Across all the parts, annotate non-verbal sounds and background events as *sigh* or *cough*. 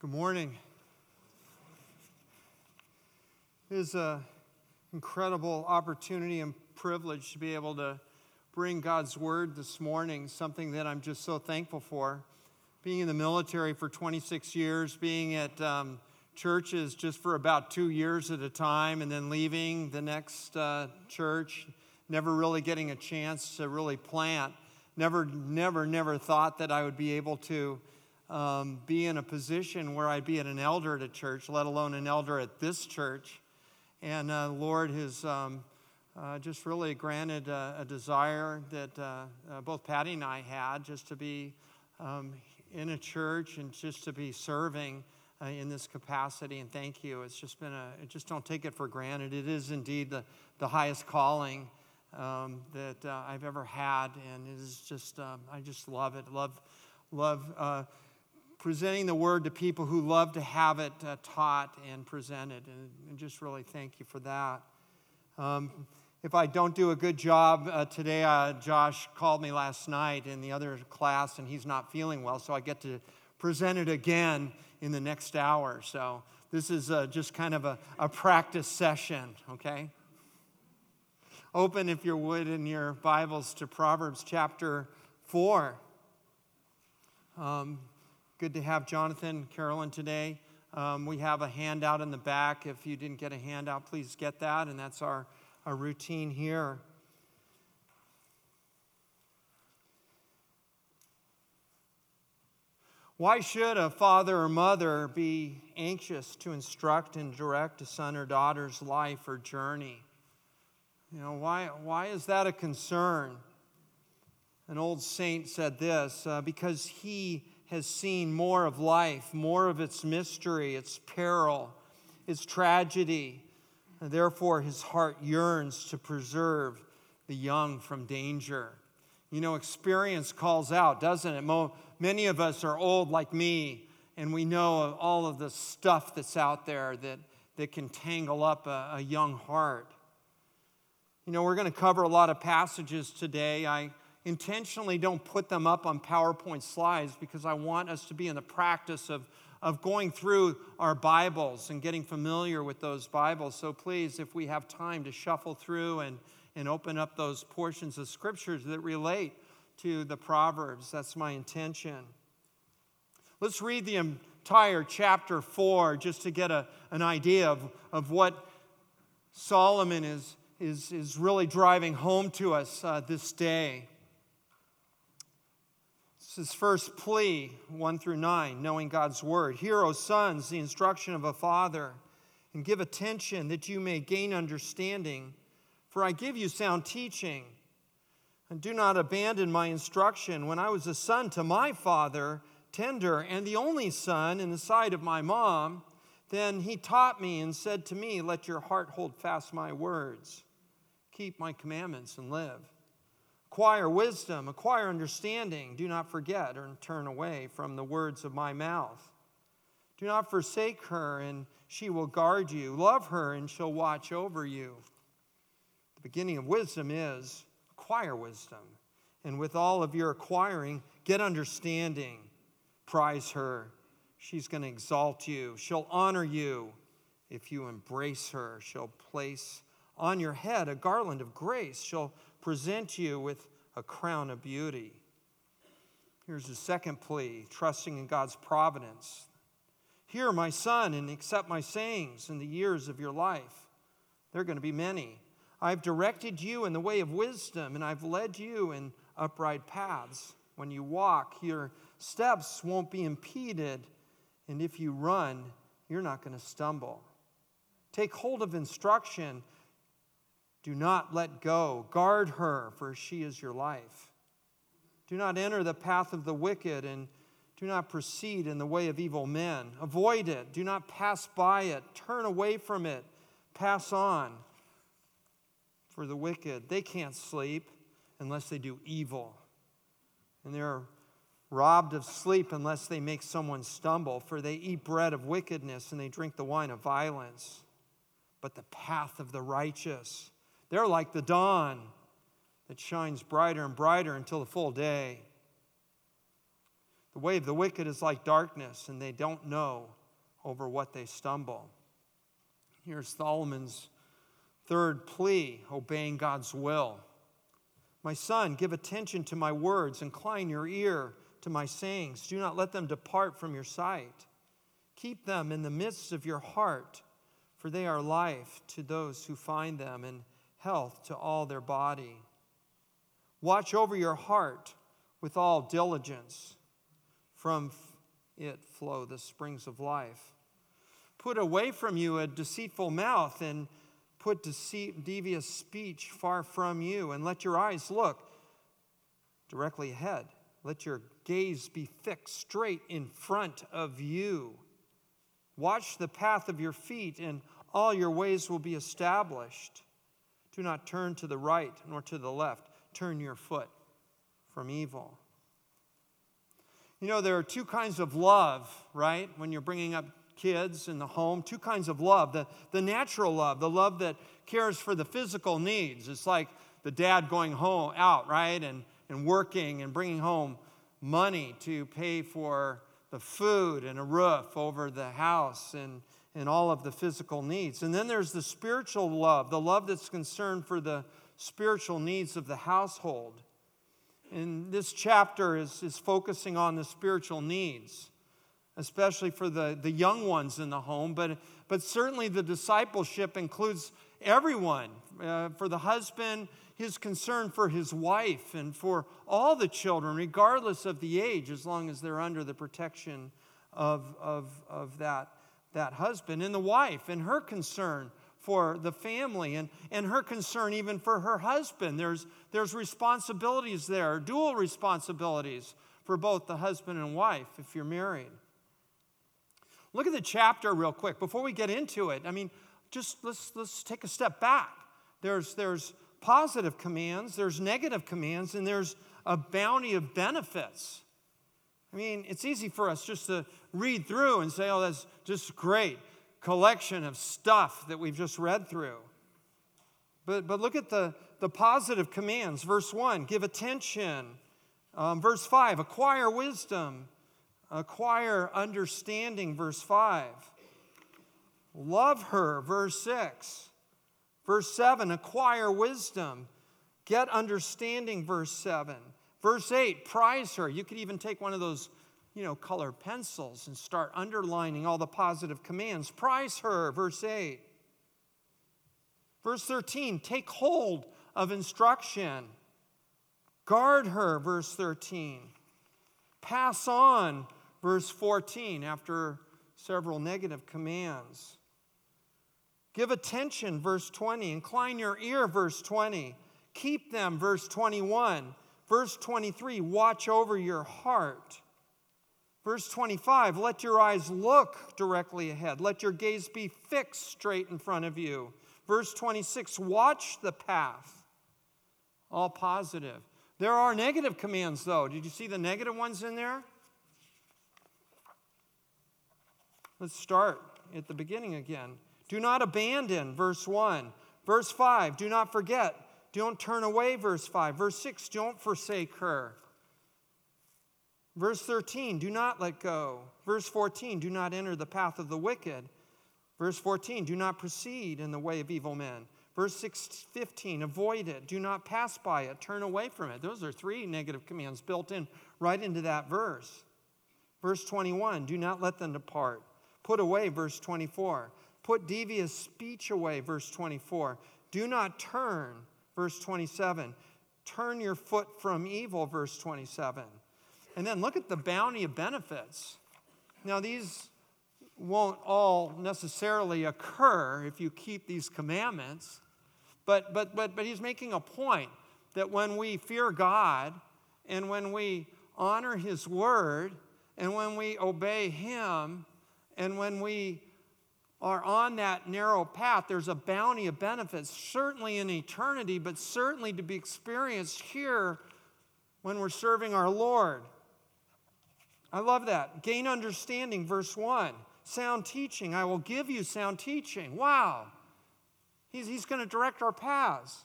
Good morning. It is an incredible opportunity and privilege to be able to bring God's word this morning, something that I'm just so thankful for. Being in the military for 26 years, being at um, churches just for about two years at a time, and then leaving the next uh, church, never really getting a chance to really plant. Never, never, never thought that I would be able to um, be in a position where I'd be an elder at a church, let alone an elder at this church. And uh, Lord has um, uh, just really granted a, a desire that uh, uh, both Patty and I had just to be um, in a church and just to be serving uh, in this capacity. And thank you. It's just been a, just don't take it for granted. It is indeed the, the highest calling. Um, that uh, I've ever had, and it is just, um, I just love it. Love, love presenting the word to people who love to have it uh, taught and presented. And, and, just really thank you for that. Um, if I don't do a good job uh, today, uh, Josh called me last night in the other class and he's not feeling well, so I get to present it again in the next hour. So this is uh, just kind of a, a practice session, okay? Open, if you would, in your Bibles to Proverbs chapter 4. Um, Good to have Jonathan, Carolyn today. Um, we have a handout in the back. If you didn't get a handout, please get that, and that's our, our routine here. Why should a father or mother be anxious to instruct and direct a son or daughter's life or journey? You know, why, why is that a concern? An old saint said this uh, because he has seen more of life, more of its mystery, its peril, its tragedy. And therefore, his heart yearns to preserve the young from danger. You know, experience calls out, doesn't it? Many of us are old like me, and we know all of the stuff that's out there that, that can tangle up a, a young heart. You know, we're going to cover a lot of passages today. I intentionally don't put them up on PowerPoint slides because I want us to be in the practice of, of going through our Bibles and getting familiar with those Bibles. So please, if we have time to shuffle through and, and open up those portions of scriptures that relate to the Proverbs, that's my intention. Let's read the entire chapter 4 just to get a, an idea of, of what Solomon is, is, is really driving home to us uh, this day. This is first plea, 1 through 9, knowing God's word. Hear, O sons, the instruction of a father, and give attention that you may gain understanding. For I give you sound teaching. And do not abandon my instruction. When I was a son to my father, tender, and the only son in the sight of my mom, then he taught me and said to me, Let your heart hold fast my words. Keep my commandments and live. Acquire wisdom, acquire understanding. Do not forget or turn away from the words of my mouth. Do not forsake her, and she will guard you. Love her, and she'll watch over you. The beginning of wisdom is acquire wisdom. And with all of your acquiring, get understanding. Prize her. She's going to exalt you. She'll honor you. If you embrace her, she'll place on your head a garland of grace. She'll present you with a crown of beauty. Here's the second plea trusting in God's providence. Hear, my son, and accept my sayings in the years of your life. They're going to be many. I've directed you in the way of wisdom, and I've led you in upright paths. When you walk, your steps won't be impeded, and if you run, you're not going to stumble. Take hold of instruction do not let go. Guard her, for she is your life. Do not enter the path of the wicked, and do not proceed in the way of evil men. Avoid it. Do not pass by it. Turn away from it. Pass on. For the wicked, they can't sleep unless they do evil. And they're robbed of sleep unless they make someone stumble, for they eat bread of wickedness and they drink the wine of violence. But the path of the righteous, they're like the dawn that shines brighter and brighter until the full day. The way of the wicked is like darkness, and they don't know over what they stumble. Here's Solomon's third plea obeying God's will. My son, give attention to my words, incline your ear to my sayings. Do not let them depart from your sight. Keep them in the midst of your heart, for they are life to those who find them and health to all their body. Watch over your heart with all diligence. From it flow the springs of life. Put away from you a deceitful mouth and put deceit, devious speech far from you, and let your eyes look directly ahead. Let your gaze be fixed straight in front of you. Watch the path of your feet, and all your ways will be established. Do not turn to the right nor to the left. Turn your foot from evil. You know, there are two kinds of love, right? When you're bringing up kids in the home, two kinds of love the, the natural love, the love that cares for the physical needs. It's like the dad going home out, right? And, and working and bringing home money to pay for the food and a roof over the house and, and all of the physical needs. And then there's the spiritual love, the love that's concerned for the spiritual needs of the household. And this chapter is, is focusing on the spiritual needs especially for the, the young ones in the home, but, but certainly the discipleship includes everyone. Uh, for the husband, his concern for his wife, and for all the children, regardless of the age, as long as they're under the protection of, of, of that, that husband, and the wife, and her concern for the family and, and her concern even for her husband. There's, there's responsibilities there, dual responsibilities for both the husband and wife if you're married. Look at the chapter real quick before we get into it. I mean, just let's, let's take a step back. There's, there's positive commands, there's negative commands, and there's a bounty of benefits. I mean, it's easy for us just to read through and say, oh, that's just great collection of stuff that we've just read through. But, but look at the, the positive commands. Verse 1 give attention. Um, verse 5 acquire wisdom acquire understanding, verse 5. Love her, verse 6. Verse 7, acquire wisdom. Get understanding, verse 7. Verse 8, prize her. You could even take one of those, you know, color pencils and start underlining all the positive commands. Prize her, verse 8. Verse 13, take hold of instruction. Guard her, verse 13. Pass on, verse 14, after several negative commands. Give attention, verse 20. Incline your ear, verse 20. Keep them, verse 21. Verse 23, watch over your heart. Verse 25, let your eyes look directly ahead. Let your gaze be fixed straight in front of you. Verse 26, watch the path. All positive. There are negative commands, though. Did you see the negative ones in there? Let's start at the beginning again. Do not abandon, verse 1. Verse 5, do not forget. Don't turn away, verse 5. Verse 6, don't forsake her. Verse 13, do not let go. Verse 14, do not enter the path of the wicked. Verse 14, do not proceed in the way of evil men. Verse 6, 15, avoid it. Do not pass by it. Turn away from it. Those are three negative commands built in right into that verse. Verse 21, do not let them depart. Put away, verse 24. Put devious speech away, verse 24. Do not turn, verse 27. Turn your foot from evil, verse 27. And then look at the bounty of benefits. Now, these won't all necessarily occur if you keep these commandments, but, but, but, but he's making a point that when we fear God and when we honor his word and when we obey him, and when we are on that narrow path, there's a bounty of benefits, certainly in eternity, but certainly to be experienced here when we're serving our Lord. I love that. Gain understanding, verse 1. Sound teaching. I will give you sound teaching. Wow. He's, he's going to direct our paths.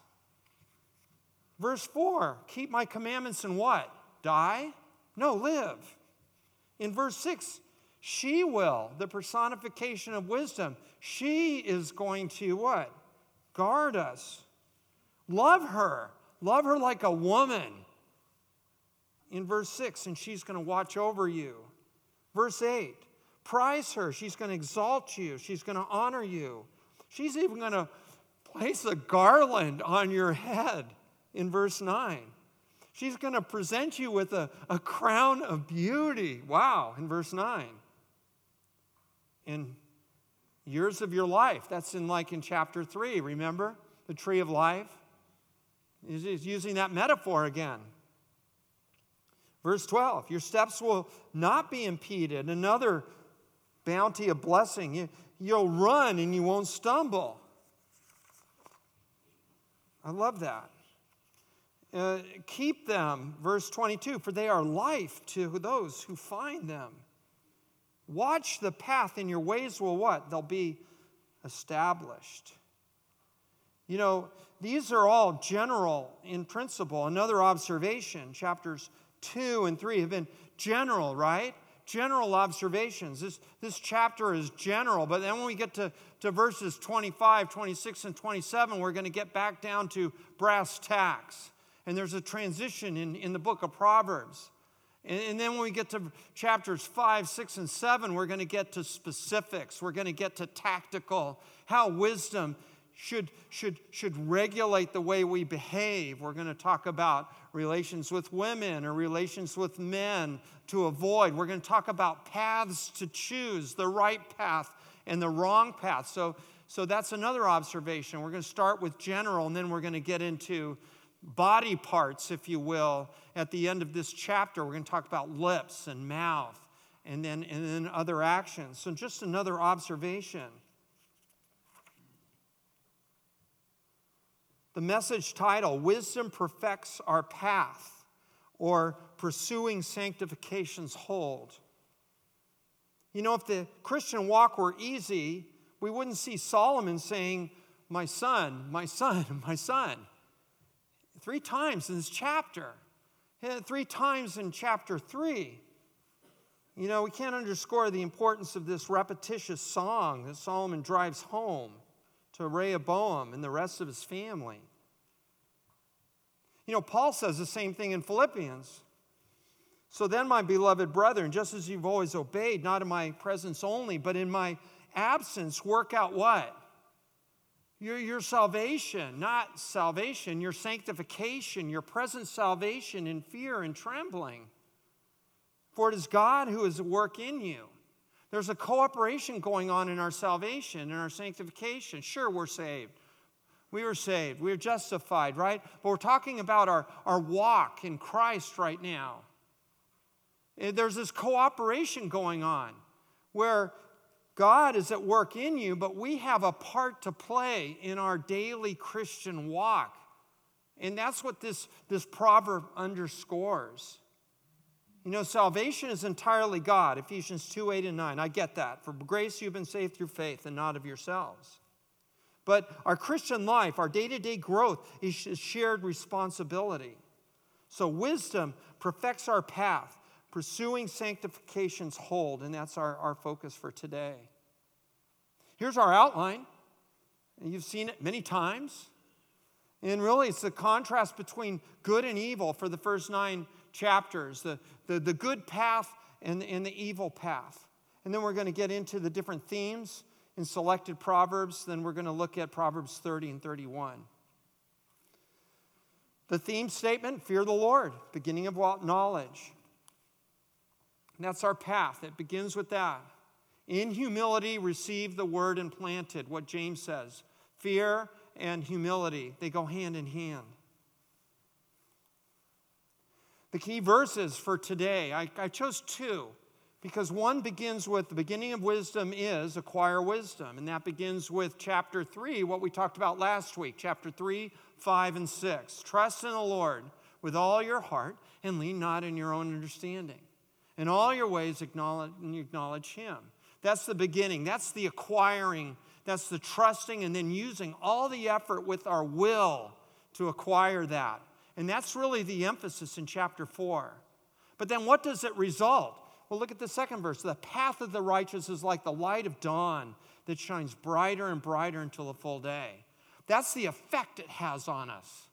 Verse 4 Keep my commandments and what? Die? No, live. In verse 6, she will, the personification of wisdom, she is going to what? Guard us. Love her. Love her like a woman. In verse 6, and she's going to watch over you. Verse 8, prize her. She's going to exalt you. She's going to honor you. She's even going to place a garland on your head in verse 9. She's going to present you with a, a crown of beauty. Wow, in verse 9. In years of your life, that's in like in chapter 3, remember? The tree of life. He's using that metaphor again. Verse 12, your steps will not be impeded. Another bounty of blessing. You, you'll run and you won't stumble. I love that. Uh, keep them, verse 22, for they are life to those who find them. Watch the path, and your ways will what? They'll be established. You know, these are all general in principle. Another observation, chapters 2 and 3 have been general, right? general observations. This, this chapter is general, but then when we get to, to verses 25, 26, and 27, we're going to get back down to brass tacks. And there's a transition in, in the book of Proverbs. And, and then when we get to chapters 5, 6, and 7, we're going to get to specifics. We're going to get to tactical, how wisdom should, should, should regulate the way we behave. We're going to talk about relations with women or relations with men to avoid. We're going to talk about paths to choose, the right path and the wrong path. So, so that's another observation. We're going to start with general, and then we're going to get into body parts, if you will, at the end of this chapter. We're going to talk about lips and mouth and then, and then other actions. So, just another observation. The message title Wisdom Perfects Our Path, or Pursuing Sanctification's Hold. You know, if the Christian walk were easy, we wouldn't see Solomon saying, My son, my son, *laughs* my son. Three times in this chapter, three times in chapter three. You know, we can't underscore the importance of this repetitious song that Solomon drives home to Rehoboam and the rest of his family. You know, Paul says the same thing in Philippians. So then, my beloved brethren, just as you've always obeyed, not in my presence only, but in my absence, work out what? Your, your salvation, not salvation, your sanctification, your present salvation in fear and trembling. For it is God who is at work in you there's a cooperation going on in our salvation and our sanctification. Sure, we're saved. We were saved. We are justified, right? But we're talking about our, our walk in Christ right now. Eh, there's this cooperation going on where God is at work in you, but we have a part to play in our daily Christian walk. And that's what this, this proverb underscores. You know, salvation is entirely God, Ephesians 2 8 and 9. I get that. For grace, you've been saved through faith and not of yourselves. But our Christian life, our day to day growth, is shared responsibility. So, wisdom perfects our path, pursuing sanctification's hold, and that's our, our focus for today. Here's our outline. And you've seen it many times. And really, it's the contrast between good and evil for the first nine chapters the, the, the good path and, and the evil path. And then we're going to get into the different themes in selected Proverbs. Then we're going to look at Proverbs 30 and 31. The theme statement fear the Lord, beginning of knowledge. And that's our path. It begins with that. In humility, receive the word implanted, what James says. Fear and humility, they go hand in hand. The key verses for today, I, I chose two because one begins with the beginning of wisdom is acquire wisdom. And that begins with chapter 3, what we talked about last week, chapter 3, 5, and 6. Trust in the Lord with all your heart and lean not in your own understanding. In all your ways, acknowledge, acknowledge Him. That's the beginning. That's the acquiring. That's the trusting and then using all the effort with our will to acquire that. And that's really the emphasis in chapter 4. But then what does it result? Well, look at the second verse. The path of the righteous is like the light of dawn that shines brighter and brighter until the full day. That's the effect it has on us.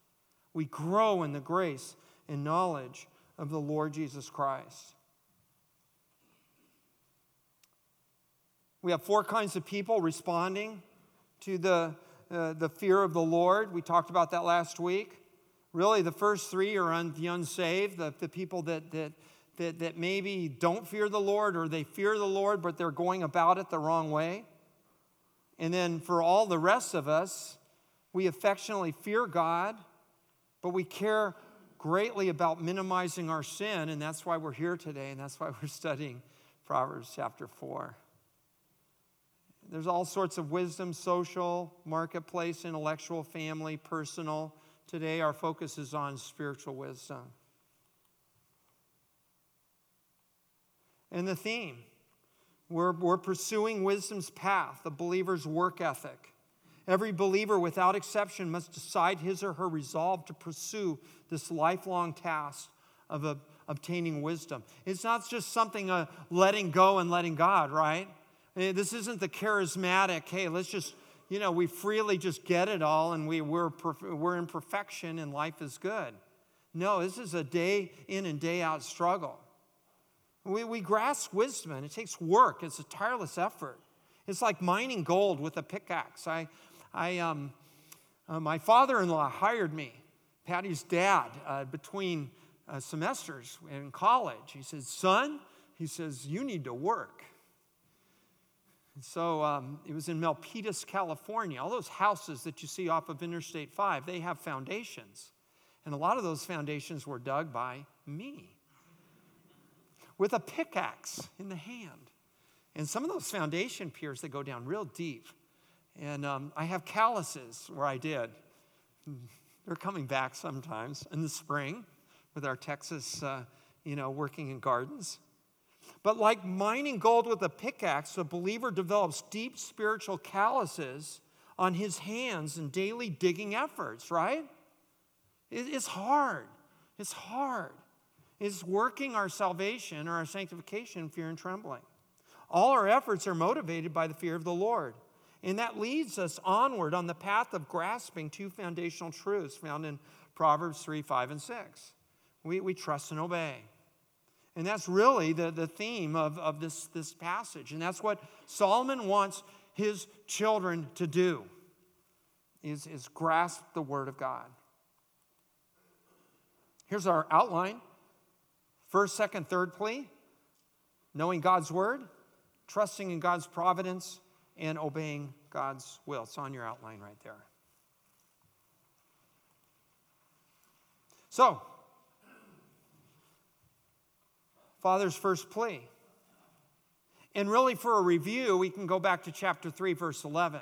We grow in the grace and knowledge of the Lord Jesus Christ. We have four kinds of people responding to the, uh, the fear of the Lord. We talked about that last week. Really, the first three are un, the unsaved, the, the people that, that, that, that maybe don't fear the Lord or they fear the Lord, but they're going about it the wrong way. And then for all the rest of us, we affectionately fear God, but we care greatly about minimizing our sin, and that's why we're here today, and that's why we're *laughs* studying Proverbs chapter 4. There's all sorts of wisdom social, marketplace, intellectual, family, personal. Today, our focus is on spiritual wisdom. And the theme we're, we're pursuing wisdom's path, the believer's work ethic. Every believer, without exception, must decide his or her resolve to pursue this lifelong task of uh, obtaining wisdom. It's not just something uh, letting go and letting God, right? Eh, this isn't the charismatic, hey, let's just, you know, we freely just get it all and we, we're, we're in perfection and life is good. No, this is a day in and day out struggle. We, we grasp wisdom and it takes work, it's a tireless effort. It's like mining gold with a pickaxe. I, I, um, uh, my father in law hired me, Patty's dad, uh, between uh, semesters in college. He says, Son, he says, you need to work. And so um, it was in Milpitas, California. All those houses that you see off of Interstate 5, they have foundations. And a lot of those foundations were dug by me with a pickaxe in the hand. And some of those foundation piers, they go down real deep. And um, I have calluses where I did. *laughs* They're coming back sometimes in the spring with our Texas, uh, you know, working in gardens. But like mining gold with a pickaxe, the believer develops deep spiritual calluses on his hands in daily digging efforts, right? It's hard. It's hard. It's working our salvation or our sanctification in fear and trembling. All our efforts are motivated by the fear of the Lord. And that leads us onward on the path of grasping two foundational truths found in Proverbs 3, 5, and 6. We, we trust and obey. And that's really the, the theme of, of this, this passage. And that's what Solomon wants his children to do is, is grasp the word of God. Here's our outline. First, second, third plea knowing God's word, trusting in God's providence, and obeying God's will. It's on your outline right there. So, Father's first plea. And really, for a review, we can go back to chapter 3, verse 11.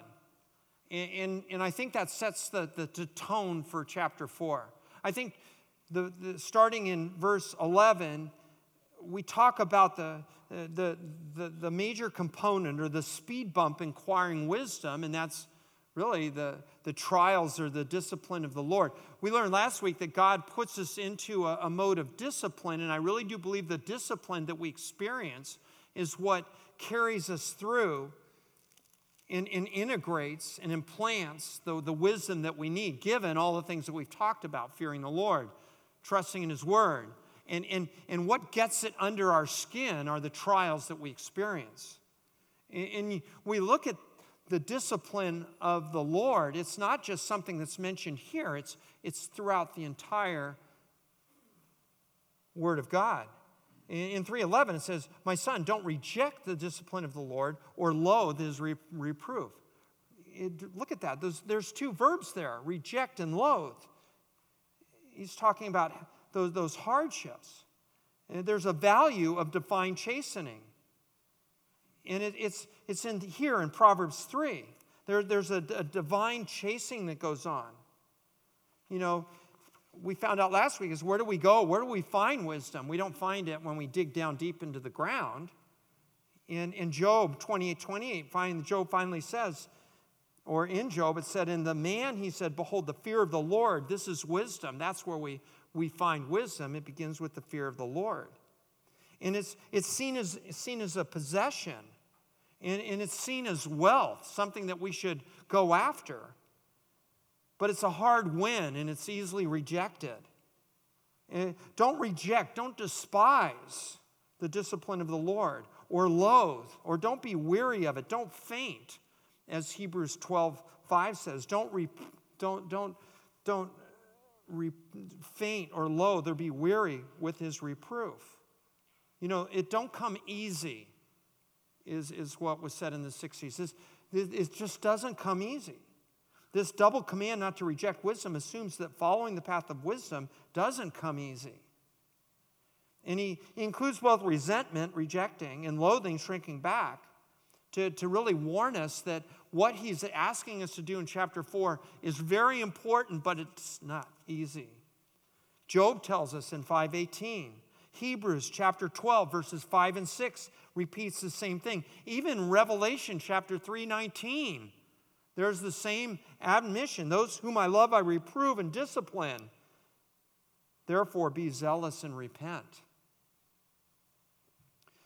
And, and, and I think that sets the, the, the, tone for chapter 4. I think the, the, starting in verse 11, we talk about the, the, the, the major component or the speed bump inquiring wisdom, and that's really the, the trials or the discipline of the Lord. We learned last week that God puts us into a, a mode of discipline, and I really do believe the discipline that we experience is what carries us through and, and, integrates and implants the, the wisdom that we need, given all the things that we've talked about fearing the Lord, trusting in His Word, and, and, and what gets it under our skin are the trials that we experience. And, and we look at the discipline of the Lord, it's not just something that's mentioned here, it's, it's throughout the entire Word of God. In 311, it says, My son, don't reject the discipline of the Lord or loathe his re- reproof. It, look at that. There's, there's two verbs there reject and loathe. He's talking about those, those hardships. And there's a value of divine chastening. And it, it's, it's in here in Proverbs 3. There, there's a, a divine chasing that goes on. You know, we found out last week is where do we go? Where do we find wisdom? We don't find it when we dig down deep into the ground. In, in Job 28 28, find, Job finally says, or in Job, it said, In the man, he said, Behold, the fear of the Lord, this is wisdom. That's where we we find wisdom, it begins with the fear of the Lord. And it's, it's seen, as, seen as a possession, and, and it's seen as wealth, something that we should go after. But it's a hard win, and it's easily rejected. And don't reject, don't despise the discipline of the Lord, or loathe, or don't be weary of it. Don't faint, as Hebrews 12 5 says. Don't, re, don't, don't, don't re, faint or loathe or be weary with his reproof. You know, it don't come easy, is, is what was said in the 60s. This, it just doesn't come easy. This double command not to reject wisdom assumes that following the path of wisdom doesn't come easy. And he, he includes both resentment, rejecting, and loathing, shrinking back, to, to really warn us that what he's asking us to do in chapter 4 is very important, but it's not easy. Job tells us in 518. Hebrews chapter 12, verses 5 and 6 repeats the same thing. Even Revelation chapter 3:19, there's the same admonition. Those whom I love, I reprove and discipline. Therefore, be zealous and repent.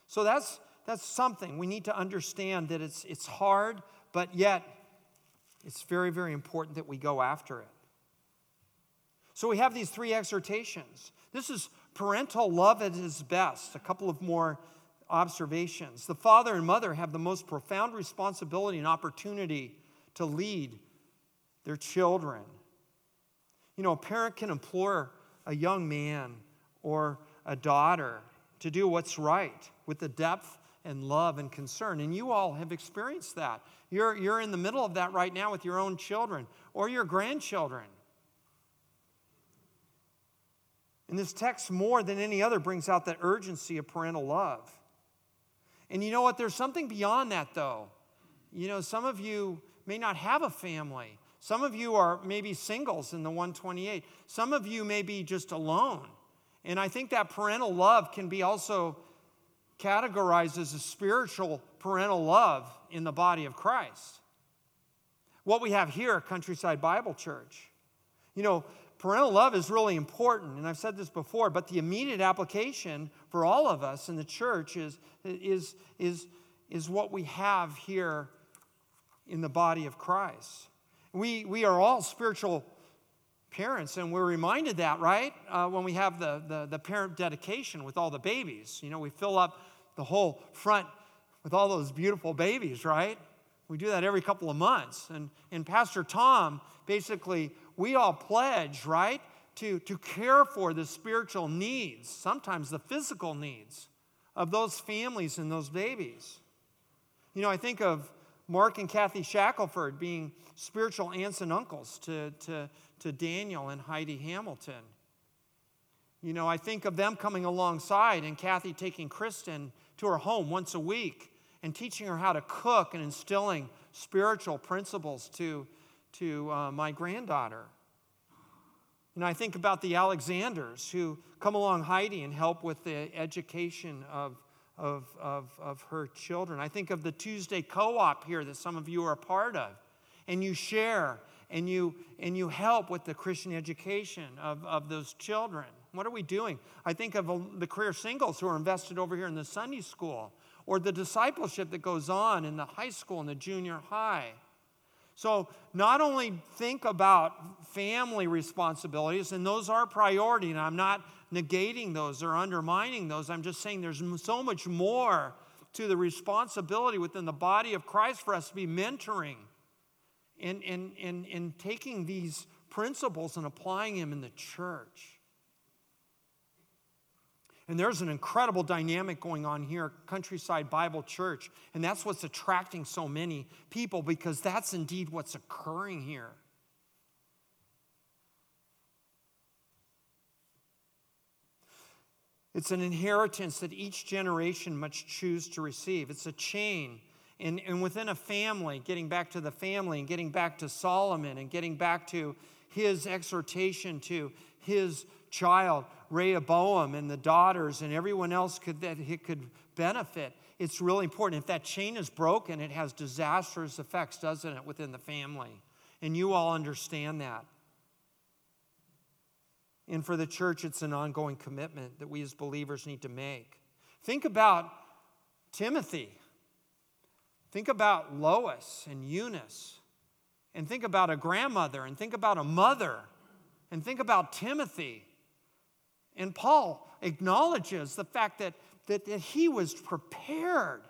So that's, that's something. We need to understand that it's, it's hard, but yet it's very, very important that we go after it. So we have these three exhortations. This is parental love at its best. A couple of more observations. The father and mother have the most profound responsibility and opportunity to lead their children. You know, a parent can implore a young man or a daughter to do what's right with the depth and love and concern. And you all have experienced that. You're, you're in the middle of that right now with your own children or your grandchildren. And this text, more than any other, brings out that urgency of parental love. And you know what? There's something beyond that, though. You know, some of you may not have a family. Some of you are maybe singles in the 128. Some of you may be just alone. And I think that parental love can be also categorized as a spiritual parental love in the body of Christ. What we have here at Countryside Bible Church. You know, parental love is really important, and I've said this before, but the immediate application for all of us in the church is, is, is, is what we have here in the body of Christ. We, we are all spiritual parents, and we're reminded that, right? Uh, when we have the, the, the parent dedication with all the babies. You know, we fill up the whole front with all those beautiful babies, right? We do that every couple of months. And, and Pastor Tom, basically, we all pledge, right, to, to care for the spiritual needs, sometimes the physical needs of those families and those babies. You know, I think of Mark and Kathy Shackelford being spiritual aunts and uncles to, to, to Daniel and Heidi Hamilton. You know, I think of them coming alongside and Kathy taking Kristen to her home once a week and teaching her how to cook and instilling spiritual principles to, to uh, my granddaughter. And I think about the Alexanders who come along Heidi and help with the education of, of, of, of her children. I think of the Tuesday co op here that some of you are a part of. And you share and you, and you help with the Christian education of, of those children. What are we doing? I think of the career singles who are invested over here in the Sunday school or the discipleship that goes on in the high school and the junior high. So, not only think about family responsibilities, and those are priority, and I'm not negating those or undermining those. I'm just saying there's so much more to the responsibility within the body of Christ for us to be mentoring and, and, and, and taking these principles and applying them in the church. And there's an incredible dynamic going on here Countryside Bible Church. And that's what's attracting so many people because that's indeed what's occurring here. It's an inheritance that each generation must choose to receive. It's a chain. And, and within a family, getting back to the family and getting back to Solomon and getting back to his exhortation to his child, Rehoboam, and the daughters, and everyone else could, that he could benefit. It's really important. If that chain is broken, it has disastrous effects, doesn't it, within the family? And you all understand that. And for the church, it's an ongoing commitment that we as believers need to make. Think about Timothy. Think about Lois and Eunice. And think about a grandmother. And think about a mother. And think about Timothy. And Paul acknowledges the fact that, that, that he was prepared.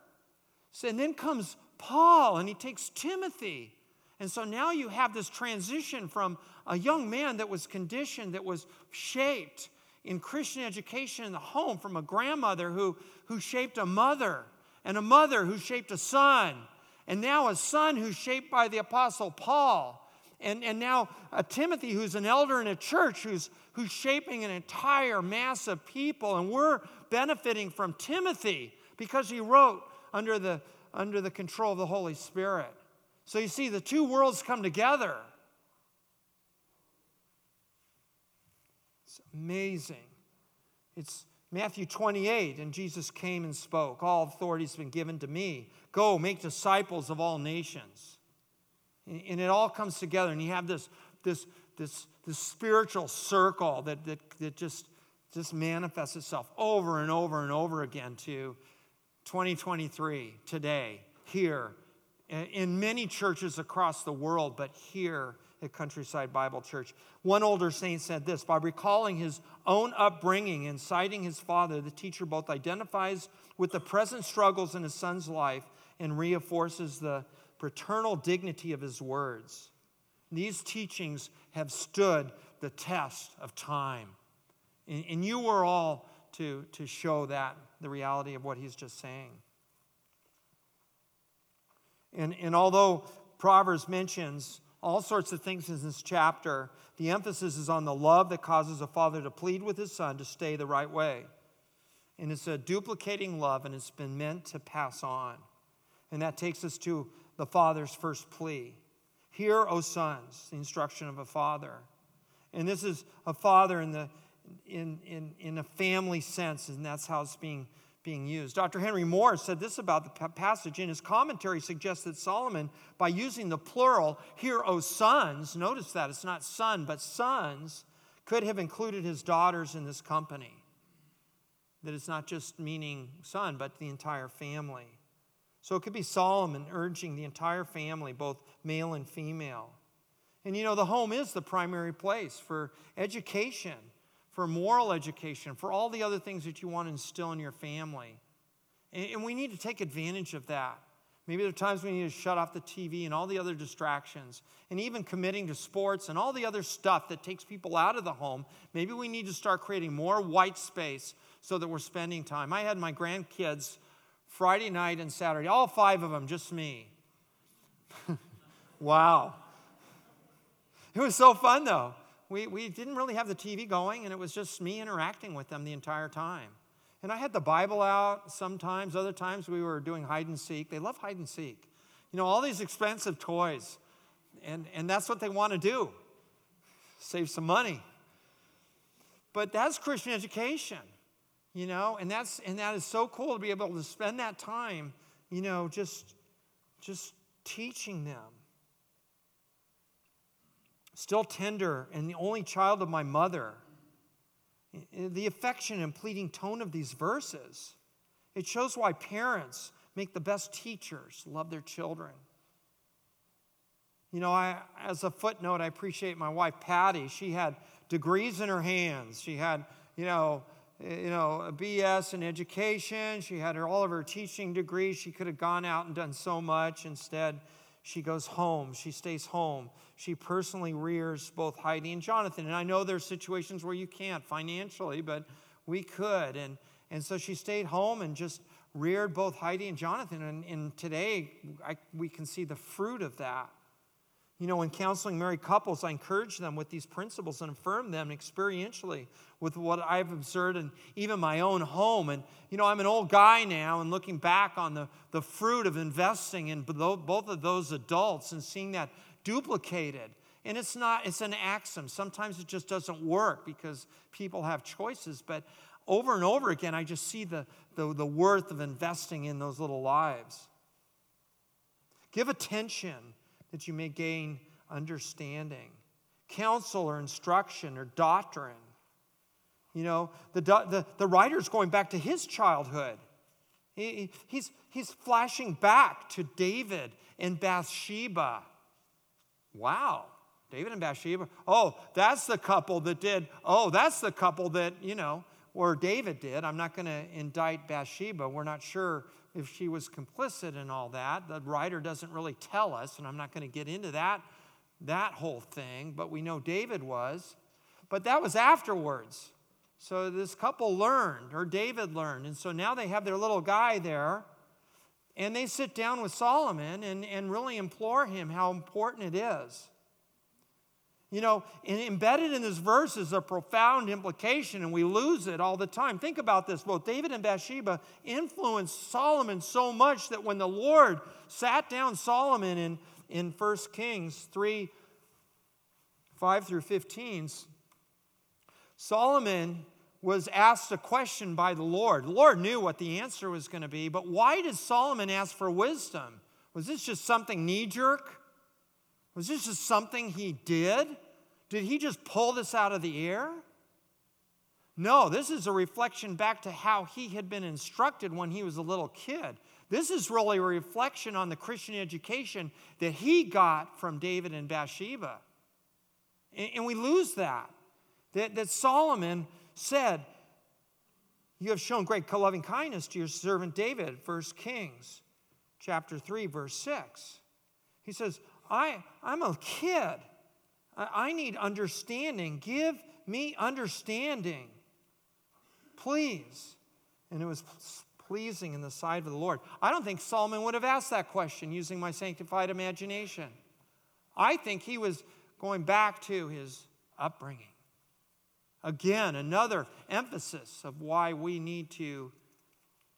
So, and then comes Paul and he takes Timothy. And so now you have this transition from a young man that was conditioned, that was shaped in Christian education in the home from a grandmother who, who shaped a mother, and a mother who shaped a son, and now a son who's shaped by the Apostle Paul. And, and now a Timothy who's an elder in a church who's, who's shaping an entire mass of people. And we're benefiting from Timothy because he wrote under the, under the control of the Holy Spirit. So you see, the two worlds come together. It's amazing. It's Matthew 28, and Jesus came and spoke. All authority has been given to me. Go, make disciples of all nations. And it all comes together, and you have this, this, this, this spiritual circle that, that, that just, just manifests itself over and over and over again to 2023, today, here, in many churches across the world, but here at Countryside Bible Church. One older saint said this by recalling his own upbringing and citing his father, the teacher both identifies with the present struggles in his son's life and reinforces the paternal dignity of his words. These teachings have stood the test of time. And you were all to, to show that, the reality of what he's just saying. And, and although Proverbs mentions all sorts of things in this chapter. The emphasis is on the love that causes a father to plead with his son to stay the right way. And it's a duplicating love, and it's been meant to pass on. And that takes us to the father's first plea Hear, O sons, the instruction of a father. And this is a father in, the, in, in, in a family sense, and that's how it's being being used. Dr. Henry Moore said this about the passage. In his commentary, suggests that Solomon, by using the plural, hear, O sons, notice that it's not son, but sons, could have included his daughters in this company. That it's not just meaning son, but the entire family. So it could be Solomon urging the entire family, both male and female. And you know, the home is the primary place for education for moral education, for all the other things that you want to instill in your family. And, we need to take advantage of that. Maybe there are times we need to shut off the TV and all the other distractions, and even committing to sports and all the other stuff that takes people out of the home. Maybe we need to start creating more white space so that we're spending time. I had my grandkids Friday night and Saturday, all five of them, just me. *laughs* wow. It was so fun though we, we didn't really have the TV going, and it was just me interacting with them the entire time. And I had the Bible out sometimes, other times we were doing hide and seek. They love hide and seek. You know, all these expensive toys. And, and that's what they want to do save some money. But that's Christian education, you know, and, that's, and that is so cool to be able to spend that time, you know, just, just teaching them still tender and the only child of my mother. The affection and pleading tone of these verses, it shows why parents make the best teachers, love their children. You know, I, as a footnote, I appreciate my wife Patty. She had degrees in her hands. She had, you know, you know, a BS in education. She had her, all of her teaching degrees. She could have gone out and done so much. Instead, she goes home. She stays home. She personally rears both Heidi and Jonathan. And I know there's situations where you can't financially, but we could. And, and so she stayed home and just reared both Heidi and Jonathan. And, and today, I, we can see the fruit of that. You know, in counseling married couples, I encourage them with these principles and affirm them experientially with what I've observed in even my own home. And, you know, I'm an old guy now and looking back on the, the fruit of investing in both of those adults and seeing that duplicated. And it's not, it's an axiom. Sometimes it just doesn't work because people have choices. But over and over again, I just see the, the, the worth of investing in those little lives. Give attention that you may gain understanding, counsel or instruction or doctrine. You know, the, the, the writer's going back to his childhood. He, he's, he's flashing back to David and Bathsheba. Wow, David and Bathsheba. Oh, that's the couple that did. Oh, that's the couple that, you know, or David did. I'm not going to indict Bathsheba. We're not sure if she was complicit in all that. The writer doesn't really tell us, and I'm not going to get into that, that whole thing, but we know David was. But that was afterwards. So this couple learned, or David learned. And so now they have their little guy there, and they sit down with Solomon and, and really implore him how important it is. You know, embedded in this verse is a profound implication, and we lose it all the time. Think about this both David and Bathsheba influenced Solomon so much that when the Lord sat down Solomon in, in 1 Kings 3 5 through 15, Solomon was asked a question by the Lord. The Lord knew what the answer was going to be, but why did Solomon ask for wisdom? Was this just something knee jerk? Was this just something he did? Did he just pull this out of the air? No, this is a reflection back to how he had been instructed when he was a little kid. This is really a reflection on the Christian education that he got from David and Bathsheba. And, we lose that. That, that Solomon said, You have shown great loving kindness to your servant David, 1 Kings chapter 3, verse 6. He says, I, I'm a kid. I, need understanding. Give me understanding. Please. And it was pleasing in the sight of the Lord. I don't think Solomon would have asked that question using my sanctified imagination. I think he was going back to his upbringing. Again, another emphasis of why we need to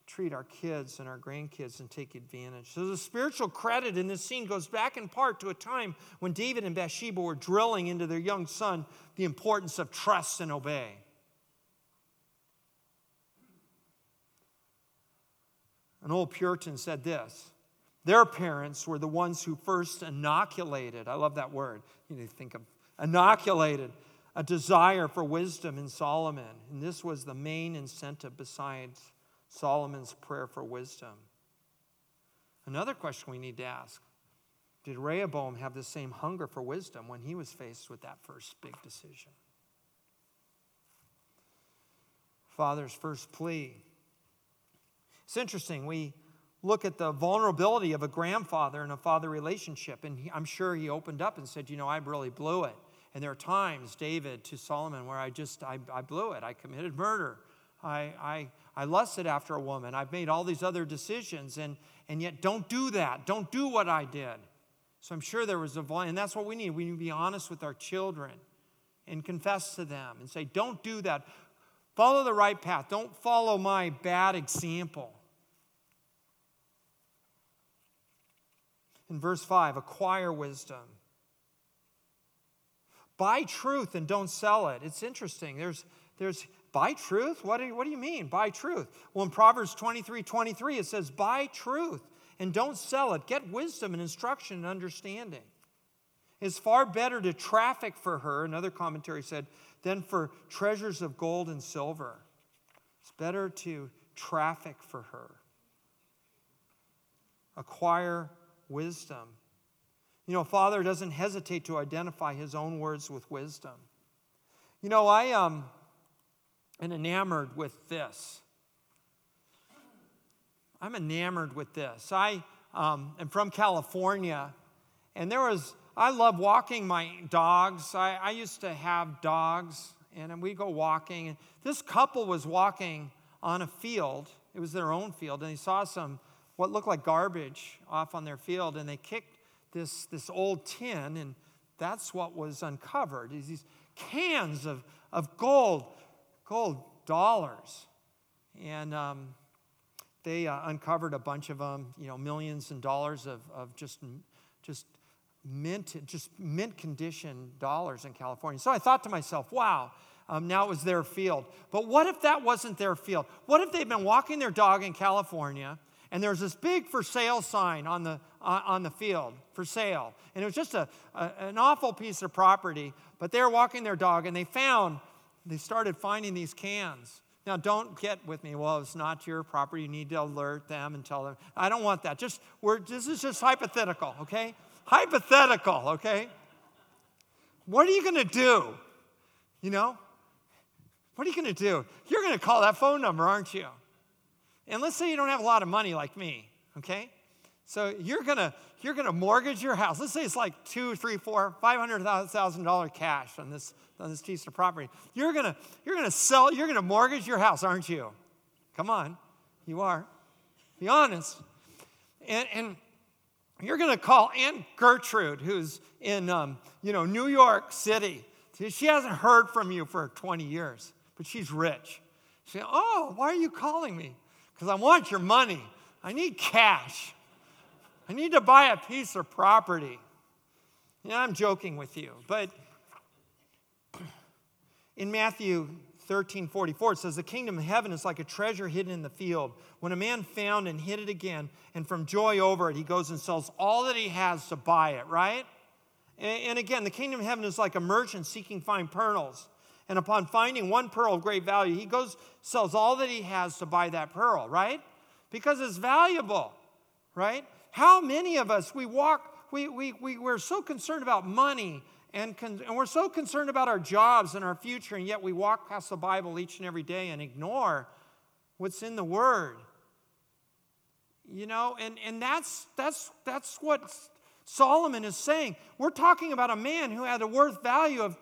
treat our kids and our grandkids and take advantage. So the spiritual credit in this scene goes back in part to a time when David and Bathsheba were drilling into their young son the importance of trust and obey. An old Puritan said this their parents were the ones who first inoculated, I love that word, you need to think of inoculated a desire for wisdom in Solomon. And this was the main incentive besides Solomon's prayer for wisdom. Another question we need to ask Did Rehoboam have the same hunger for wisdom when he was faced with that first big decision? Father's first plea. It's interesting. We look at the vulnerability of a grandfather and a father relationship, and he, I'm sure he opened up and said, You know, I really blew it. And there are times, David to Solomon, where I just, I, I blew it. I committed murder. I, I, I lusted after a woman. I've made all these other decisions, and, and yet don't do that. Don't do what I did. So I'm sure there was a volume, and that's what we need. We need to be honest with our children and confess to them and say, don't do that. Follow the right path. Don't follow my bad example. In verse 5, acquire wisdom. Buy truth and don't sell it. It's interesting. There's, there's buy truth? What do, you, what do you mean, by truth? Well, in Proverbs 23 23, it says, buy truth and don't sell it. Get wisdom and instruction and understanding. It's far better to traffic for her, another commentary said, than for treasures of gold and silver. It's better to traffic for her. Acquire wisdom. You know, Father doesn't hesitate to identify his own words with wisdom. You know, I um, am enamored with this. I'm enamored with this. I um, am from California, and there was, I love walking my dogs. I, I used to have dogs, and we go walking. And this couple was walking on a field, it was their own field, and they saw some what looked like garbage off on their field, and they kicked this, this old tin, and that's what was uncovered these cans of, of gold, gold dollars. And um, they uh, uncovered a bunch of them, you know, millions and dollars of, of just, just mint, just mint condition dollars in California. So I thought to myself, wow, um, now it was their field. But what if that wasn't their field? What if they'd been walking their dog in California and there was this big for sale sign on the, uh, on the field for sale. And it was just a, a, an awful piece of property. But they were walking their dog and they found, they started finding these cans Now, don't get with me. Well, it's not your property. You need to alert them and tell them. I don't want that. Just we're, this is just hypothetical, okay? Hypothetical, okay? What are you going to do? You know, what are you going to do? You're going to call that phone number, aren't you? And let's say you don't have a lot of money like me, okay? So you're gonna you're gonna mortgage your house. Let's say it's like two, three, four, five hundred thousand dollar cash on this on this piece of property. You're gonna you're gonna sell. You're gonna mortgage your house, aren't you? Come on, you are. Be honest. And, and you're gonna call Aunt Gertrude, who's in um, you know New York City. She hasn't heard from you for 20 years, but she's rich. She, oh, why are you calling me? Because I want your money. I need cash. I need to buy a piece of property. Yeah, I'm joking with you, but in Matthew 13 44, it says, The kingdom of heaven is like a treasure hidden in the field. When a man found and hid it again, and from joy over it, he goes and sells all that he has to buy it, right? And again, the kingdom of heaven is like a merchant seeking fine pearls. And upon finding one pearl of great value, he goes, sells all that he has to buy that pearl, right? Because it's valuable, right? How many of us, we walk, we, we, we, we're so concerned about money and, con- and we're so concerned about our jobs and our future, and yet we walk past the Bible each and every day and ignore what's in the Word. You know, and, and that's, that's, that's what Solomon is saying. We're talking about a man who had a worth value of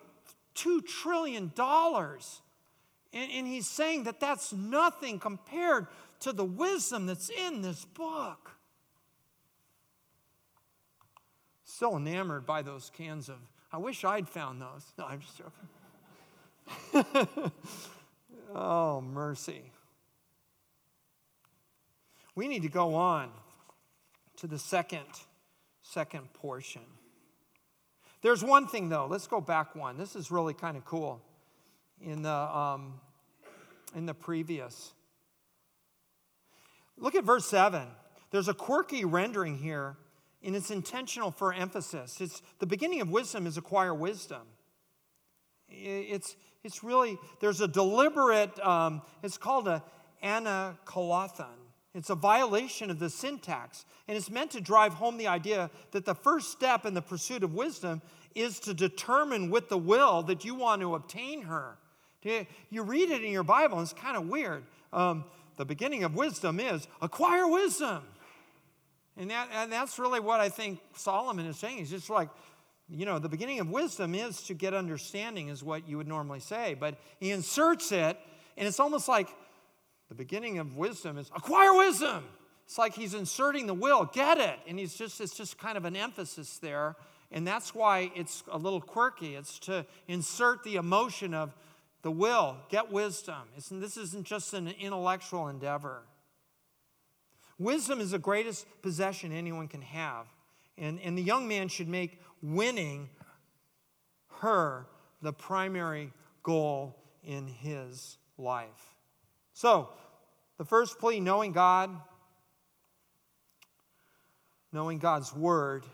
$2 trillion. And, and he's saying that that's nothing compared to the wisdom that's in this book. So enamored by those cans of, I wish I'd found those. No, I'm just joking. *laughs* oh, mercy. We need to go on to the second, second portion. There's one thing though. Let's go back one. This is really kind of cool. In the um, in the previous, look at verse seven. There's a quirky rendering here and it's intentional for emphasis. It's the beginning of wisdom is acquire wisdom. It's, it's really, there's a deliberate, um, it's called a anacoluthon. It's a violation of the syntax, and it's meant to drive home the idea that the first step in the pursuit of wisdom is to determine with the will that you want to obtain her. You read it in your Bible, and it's kind of weird. Um, the beginning of wisdom is acquire wisdom. And, that, and that's really what I think Solomon is saying. He's just like, you know, the beginning of wisdom is to get understanding, is what you would normally say. But he inserts it, and it's almost like the beginning of wisdom is acquire wisdom. It's like he's inserting the will, get it. And he's just, it's just kind of an emphasis there. And that's why it's a little quirky. It's to insert the emotion of the will, get wisdom. It's, this isn't just an intellectual endeavor. Wisdom is the greatest possession anyone can have. And, and the young man should make winning her the primary goal in his life. So, the first plea knowing God, knowing God's word,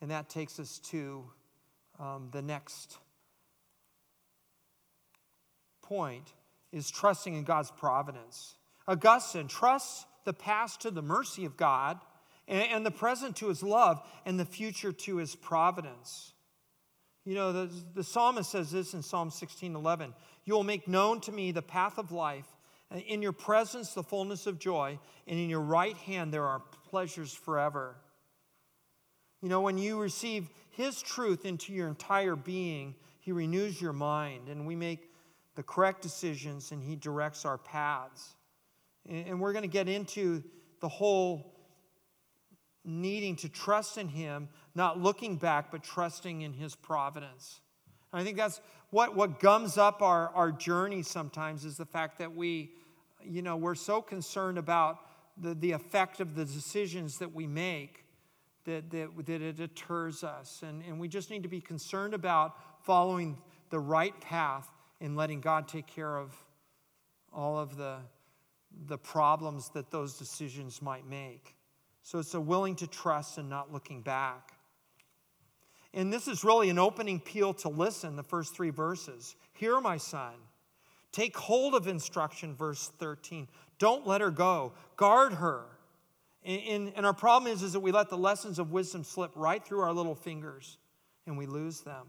and that takes us to um, the next point is trusting in God's providence. Augustine trusts the past to the mercy of God, and, the present to his love, and the future to his providence. You know, the, the psalmist says this in Psalm 16 11 You will make known to me the path of life. and In your presence, the fullness of joy, and in your right hand, there are pleasures forever. You know, when you receive His truth into your entire being, He renews your mind, and we make the correct decisions, and He directs our paths. And we're going to get into the whole needing to trust in Him, not looking back, but trusting in His providence. And I think that's what, what gums up our, our journey sometimes is the fact that we, you know, we're so concerned about the, the effect of the decisions that we make that, that, that it deters us. And, and we just need to be concerned about following the right path and letting God take care of all of the the problems that those decisions might make. So it's a willing to trust and not looking back. And this is really an opening appeal to listen, the first three verses. Hear, my son, Take hold of instruction, verse 13. Don't let her go. Guard her. And, and, our problem is, is that we let the lessons of wisdom slip right through our little fingers and we lose them.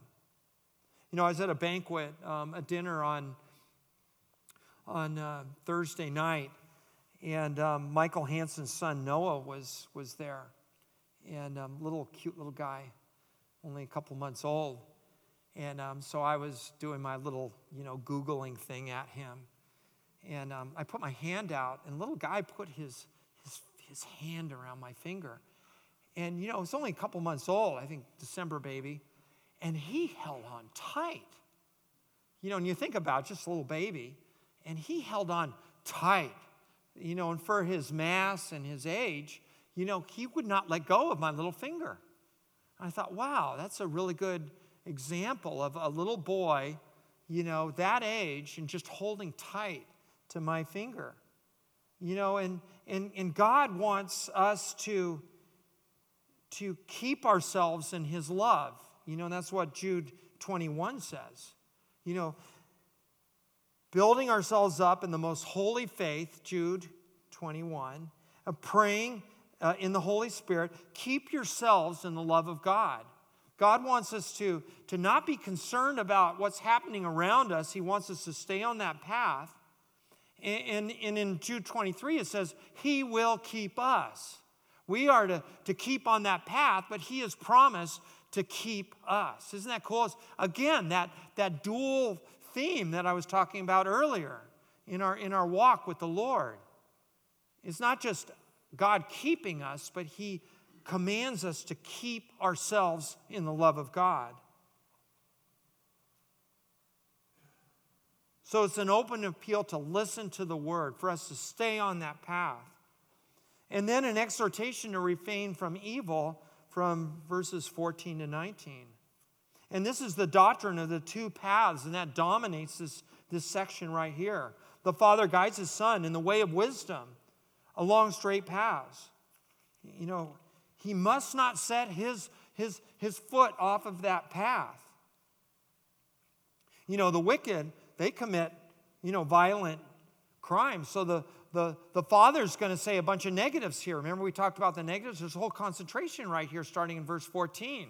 You know, I was at a banquet, um, a dinner on, on uh, Thursday night, and um, Michael Hansen's son Noah was, was there. And um, little cute little guy, only a couple months old. And um, so I was doing my little, you know, Googling thing at him. And um, I put my hand out, and little guy put his, his, his hand around my finger. And, you know, it's only a couple months old, I think December baby. And he held on tight. You know, and you think about just a little baby, and he held on tight. You know, and for his mass and his age, you know, he would not let go of my little finger. And I thought, wow, that's a really good example of a little boy, you know, that age and just holding tight to my finger. You know, and, and, and God wants us to, to keep ourselves in His love. You know, and that's what Jude 21 says. You know, building ourselves up in the most holy faith, Jude 21, of praying uh, in the Holy Spirit, keep yourselves in the love of God. God wants us to, to not be concerned about what's happening around us. He wants us to stay on that path. And, and, and in Jude 23, it says, He will keep us. We are to, to keep on that path, but He has promised to keep us. Isn't that cool? It's, again, that, that dual theme that I was talking about earlier in our, in our walk with the Lord. It's not just God keeping us, but He commands us to keep ourselves in the love of God. So it's an open appeal to listen to the word, for us to stay on that path. And then an exhortation to refrain from evil from verses 14 to 19. And this is the doctrine of the two paths, and that dominates this, this section right here. The Father guides His Son in the way of wisdom along straight paths. You know, he must not set his, his, his foot off of that path. You know, the wicked, they commit, you know, violent crimes. So the, the, the father's going to say a bunch of negatives here. Remember, we talked about the negatives? There's a whole concentration right here, starting in verse 14.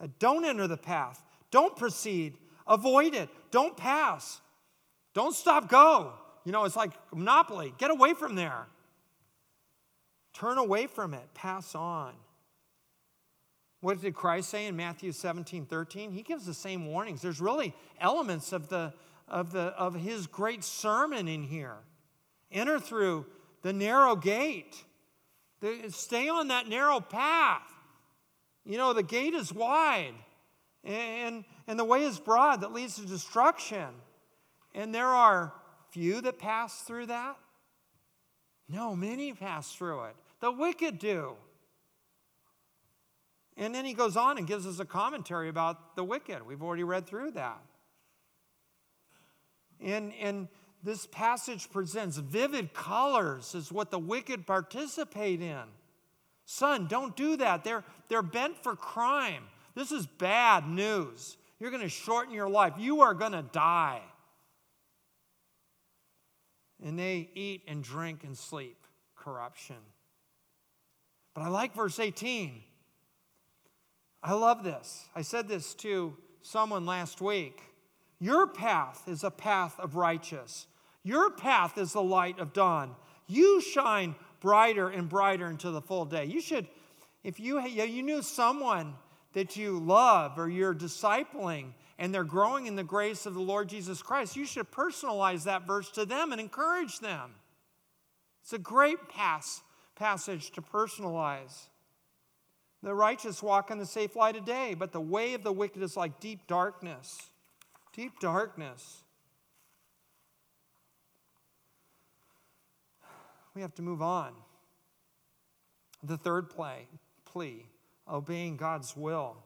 Uh, don't enter the path. Don't proceed. Avoid it. Don't pass. Don't stop, go. You know, it's like Monopoly. Get away from there. Turn away from it, pass on. What did Christ say in Matthew 17, 13? He gives the same warnings. There's really elements of, the, of, the, of his great sermon in here. Enter through the narrow gate, stay on that narrow path. You know, the gate is wide, and, and the way is broad that leads to destruction. And there are few that pass through that. No, many pass through it. The wicked do. And then he goes on and gives us a commentary about the wicked. We've already read through that. And, and this passage presents vivid colors as what the wicked participate in. Son, don't do that. They're, they're bent for crime. This is bad news. You're going to shorten your life. You are going to die and they eat and drink and sleep corruption. But I like verse 18. I love this. I said this to someone last week. Your path is a path of righteous. Your path is the light of dawn. You shine brighter and brighter into the full day. You should, if you, you knew someone that you love or you're discipling and they're growing in the grace of the Lord Jesus Christ, you should personalize that verse to them and encourage them. It's a great pass, passage to personalize. The righteous walk in the safe light of day, but the way of the wicked is like deep darkness. Deep darkness. We have to move on. The third play, plea obeying God's will.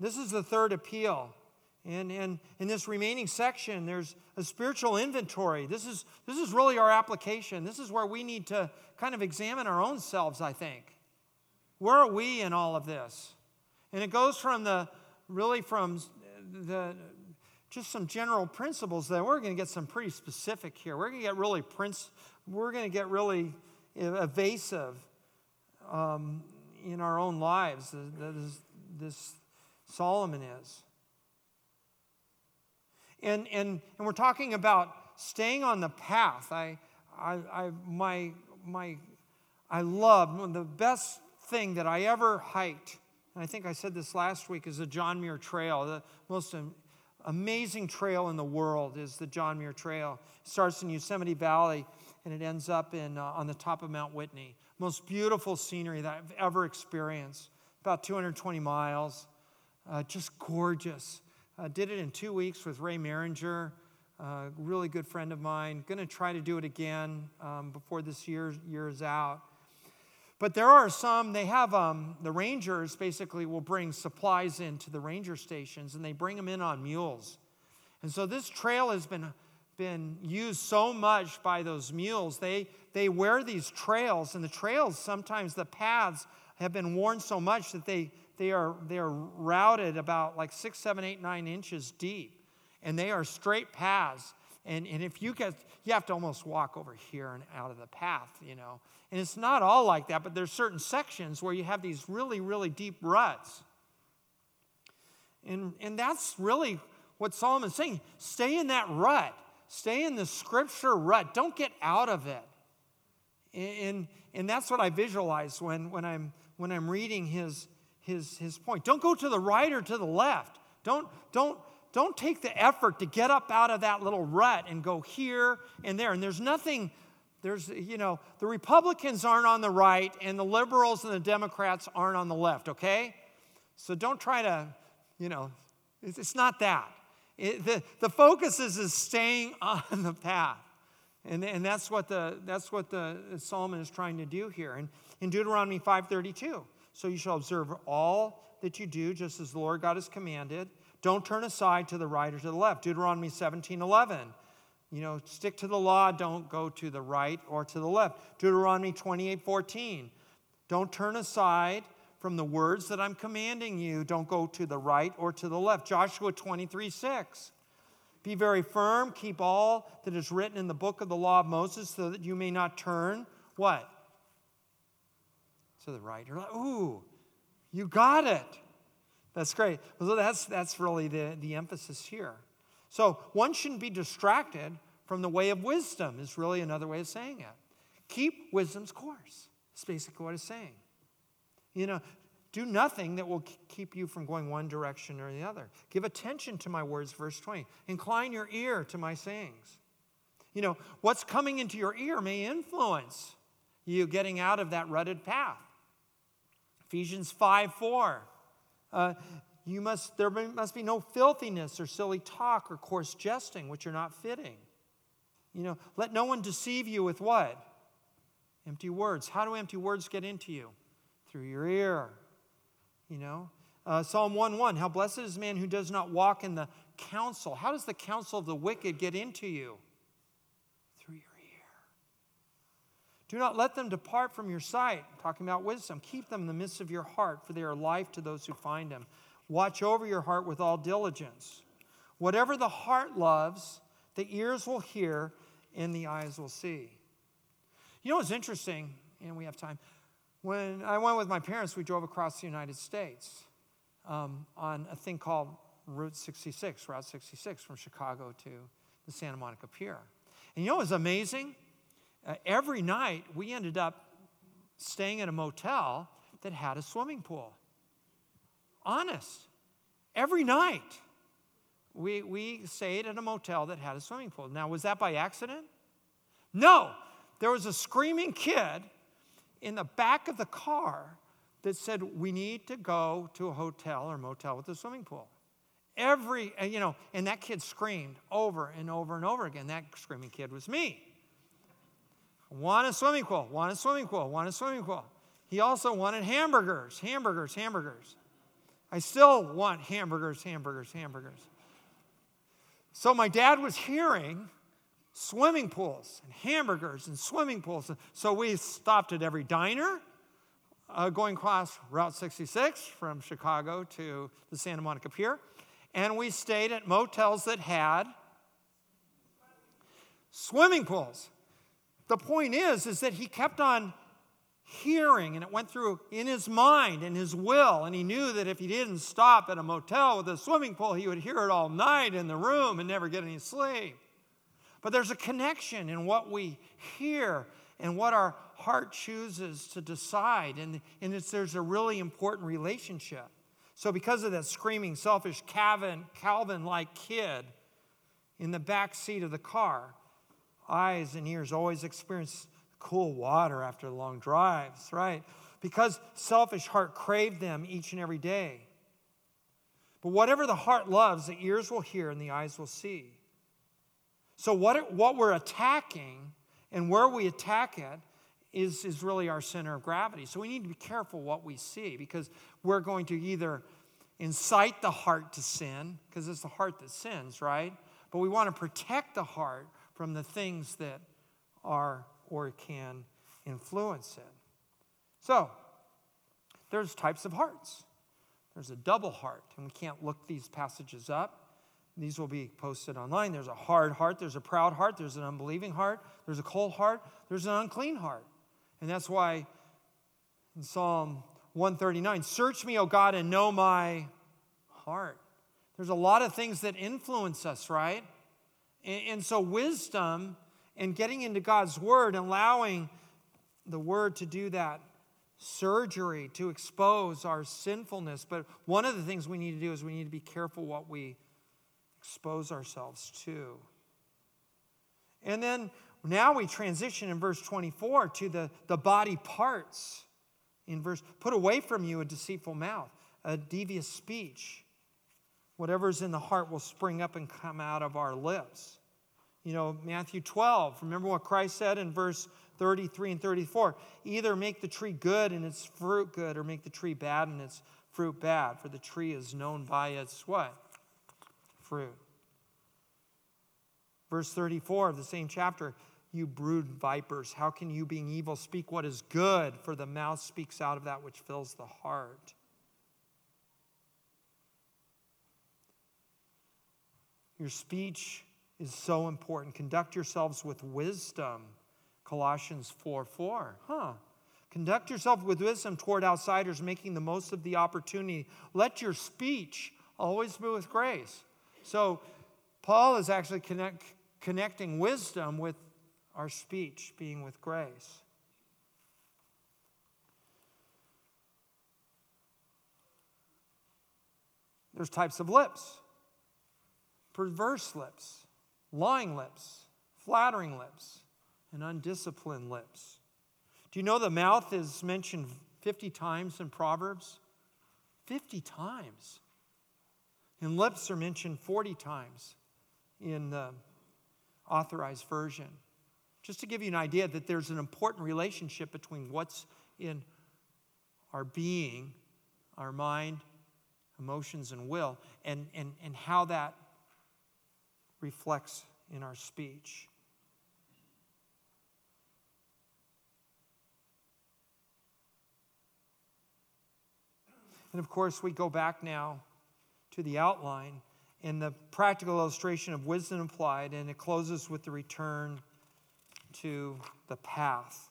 This is the third appeal. And, and in this remaining section, there's a spiritual inventory. This is, this is really our application. This is where we need to kind of examine our own selves, I think. Where are we in all of this? And it goes from the really from the just some general principles that we're going to get some pretty specific here. We're going to get really prince, we're going to get really evasive um, in our own lives. That is, this Solomon is. And, and, and we're talking about staying on the path. I, I, I, my, my, I love the best thing that I ever hiked, and I think I said this last week, is the John Muir Trail. The most amazing trail in the world is the John Muir Trail. It starts in Yosemite Valley and it ends up in, uh, on the top of Mount Whitney. Most beautiful scenery that I've ever experienced. About 220 miles, uh, just gorgeous. Uh, did it in two weeks with Ray Maringer, a really good friend of mine. To try to do it again um, before this year, year is out. But there are some, they have, um, the rangers basically will bring supplies into the ranger stations and they bring them in on mules. And so this trail has been, been used so much by those mules. They, they wear these trails, and the trails, sometimes the paths have been worn so much that they, they, are, they are routed about like six, seven, eight, nine inches deep. And they are straight paths. And, and if you get, you have to almost walk over here and out of the path, you know. And it's not all like that, but there's certain sections where you have these really, really deep ruts. And, and that's really what Solomon's saying. Stay in that rut. Stay in the scripture rut. Don't get out of it. And, and that's what I visualize when, when, I'm, when I'm reading his, his, his point. Don't go to the right or to the left. Don't, don't, don't take the effort to get up out of that little rut and go here and there. And there's nothing, there's, you know, the Republicans aren't on the right and the liberals and the Democrats aren't on the left, okay? So don't try to, you know, it's, not that. It, the, the focus is, is staying *laughs* on the path. And, and that's what, the, that's what the Solomon is trying to do here. And in Deuteronomy 5.32, so you shall observe all that you do just as the Lord God has commanded don't turn aside to the right or to the left. Deuteronomy 17:11. You know, stick to the law, don't go to the right or to the left. Deuteronomy 28:14. Don't turn aside from the words that I'm commanding you. Don't go to the right or to the left. Joshua 23 6. Be very firm, keep all that is written in the book of the law of Moses so that you may not turn what? To the right or left. Ooh, you got it. That's great. So that's, that's really the, the emphasis here. So one shouldn't be distracted from the way of wisdom, is really another way of saying it. Keep wisdom's course. That's basically what it's saying. You know, do nothing that will keep you from going one direction or the other. Give attention to my words, verse 20. Incline your ear to my sayings. You know, what's coming into your ear may influence you getting out of that rutted path. Ephesians 5 4. Uh, you must, there must be no filthiness or silly talk or coarse jesting, which are not fitting. You know, let no one deceive you with what? Empty words. How do empty words get into you? Through your ear. You know, uh, Psalm 1 1, how blessed is man who does not walk in the counsel. How does the counsel of the wicked get into you? Through your ear. Do not let them depart from your sight. Talking about wisdom. Keep them in the midst of your heart, for they are life to those who find them. Watch over your heart with all diligence. Whatever the heart loves, the ears will hear and the eyes will see. You know what's interesting, and we have time. When I went with my parents, we drove across the United States um, on a thing called Route 66, Route 66 from Chicago to the Santa Monica Pier. And you know what was amazing? uh, every night we ended up staying at a motel that had a swimming pool. Honest. Every night we, we stayed at a motel that had a swimming pool. Now, was that by accident? No. There was a screaming kid in the back of the car that said, We need to go to a hotel or motel with a swimming pool. Every, you know, and that kid screamed over and over and over again. That screaming kid was me. Want a swimming pool, want a swimming pool, want a swimming pool. He also wanted hamburgers, hamburgers, hamburgers. I still want hamburgers, hamburgers, hamburgers. So my dad was hearing swimming pools and hamburgers and swimming pools. So we stopped at every diner uh, going across Route 66 from Chicago to the Santa Monica Pier. And we stayed at motels that had swimming pools. The point is, is that he kept on hearing and it went through in his mind and his will and he knew that if he didn't stop at a motel with a swimming pool he would hear it all night in the room and never get any sleep but there's a connection in what we hear and what our heart chooses to decide and, and there's a really important relationship so because of that screaming selfish calvin calvin-like kid in the back seat of the car eyes and ears always experience cool water after long drives, right? Because selfish heart craved them each and every day. But whatever the heart loves, the ears will hear and the eyes will see. So, what, what we're attacking and where we attack it is, is really our center of gravity. So, we need to be careful what we see because we're going to either incite the heart to sin, because it's the heart that sins, right? But we want to protect the heart from the things that are or can influence it. So, there's types of hearts. There's a double heart, and we can't look these passages up. These will be posted online. There's a hard heart, there's a proud heart, there's an unbelieving heart, there's a cold heart, there's an unclean heart. And that's why in Psalm 139, search me, O God, and know my heart. There's a lot of things that influence us, right? And, and so, wisdom and getting into God's Word, allowing the Word to do that surgery to expose our sinfulness. But one of the things we need to do is we need to be careful what we expose ourselves to. And then now we transition in verse 24 to the, the body parts. In verse, put away from you a deceitful mouth, a devious speech. Whatever's in the heart will spring up and come out of our lips. You know, Matthew 12, remember what Christ said in verse 33 and 34 either make the tree good and its fruit good, or make the tree bad and its fruit bad, for the tree is known by its what? Fruit. Verse 34 of the same chapter you brood vipers, how can you, being evil, speak what is good? For the mouth speaks out of that which fills the heart. Your speech is so important. Conduct yourselves with wisdom. Colossians 4 4. Huh. Conduct yourself with wisdom toward outsiders, making the most of the opportunity. Let your speech always be with grace. So, Paul is actually connect, connecting wisdom with our speech being with grace. There's types of lips perverse lips, lying lips, flattering lips, and undisciplined lips. Do you know the mouth is mentioned 50 times in Proverbs? 50 times. And lips are mentioned 40 times in the authorized version. Just to give you an idea that there's an important relationship between what's in our being, our mind, emotions, and will, and, and, and how that reflects in our speech. And of course, we go back now to the outline and the practical illustration of wisdom applied, and it closes with the return to the path.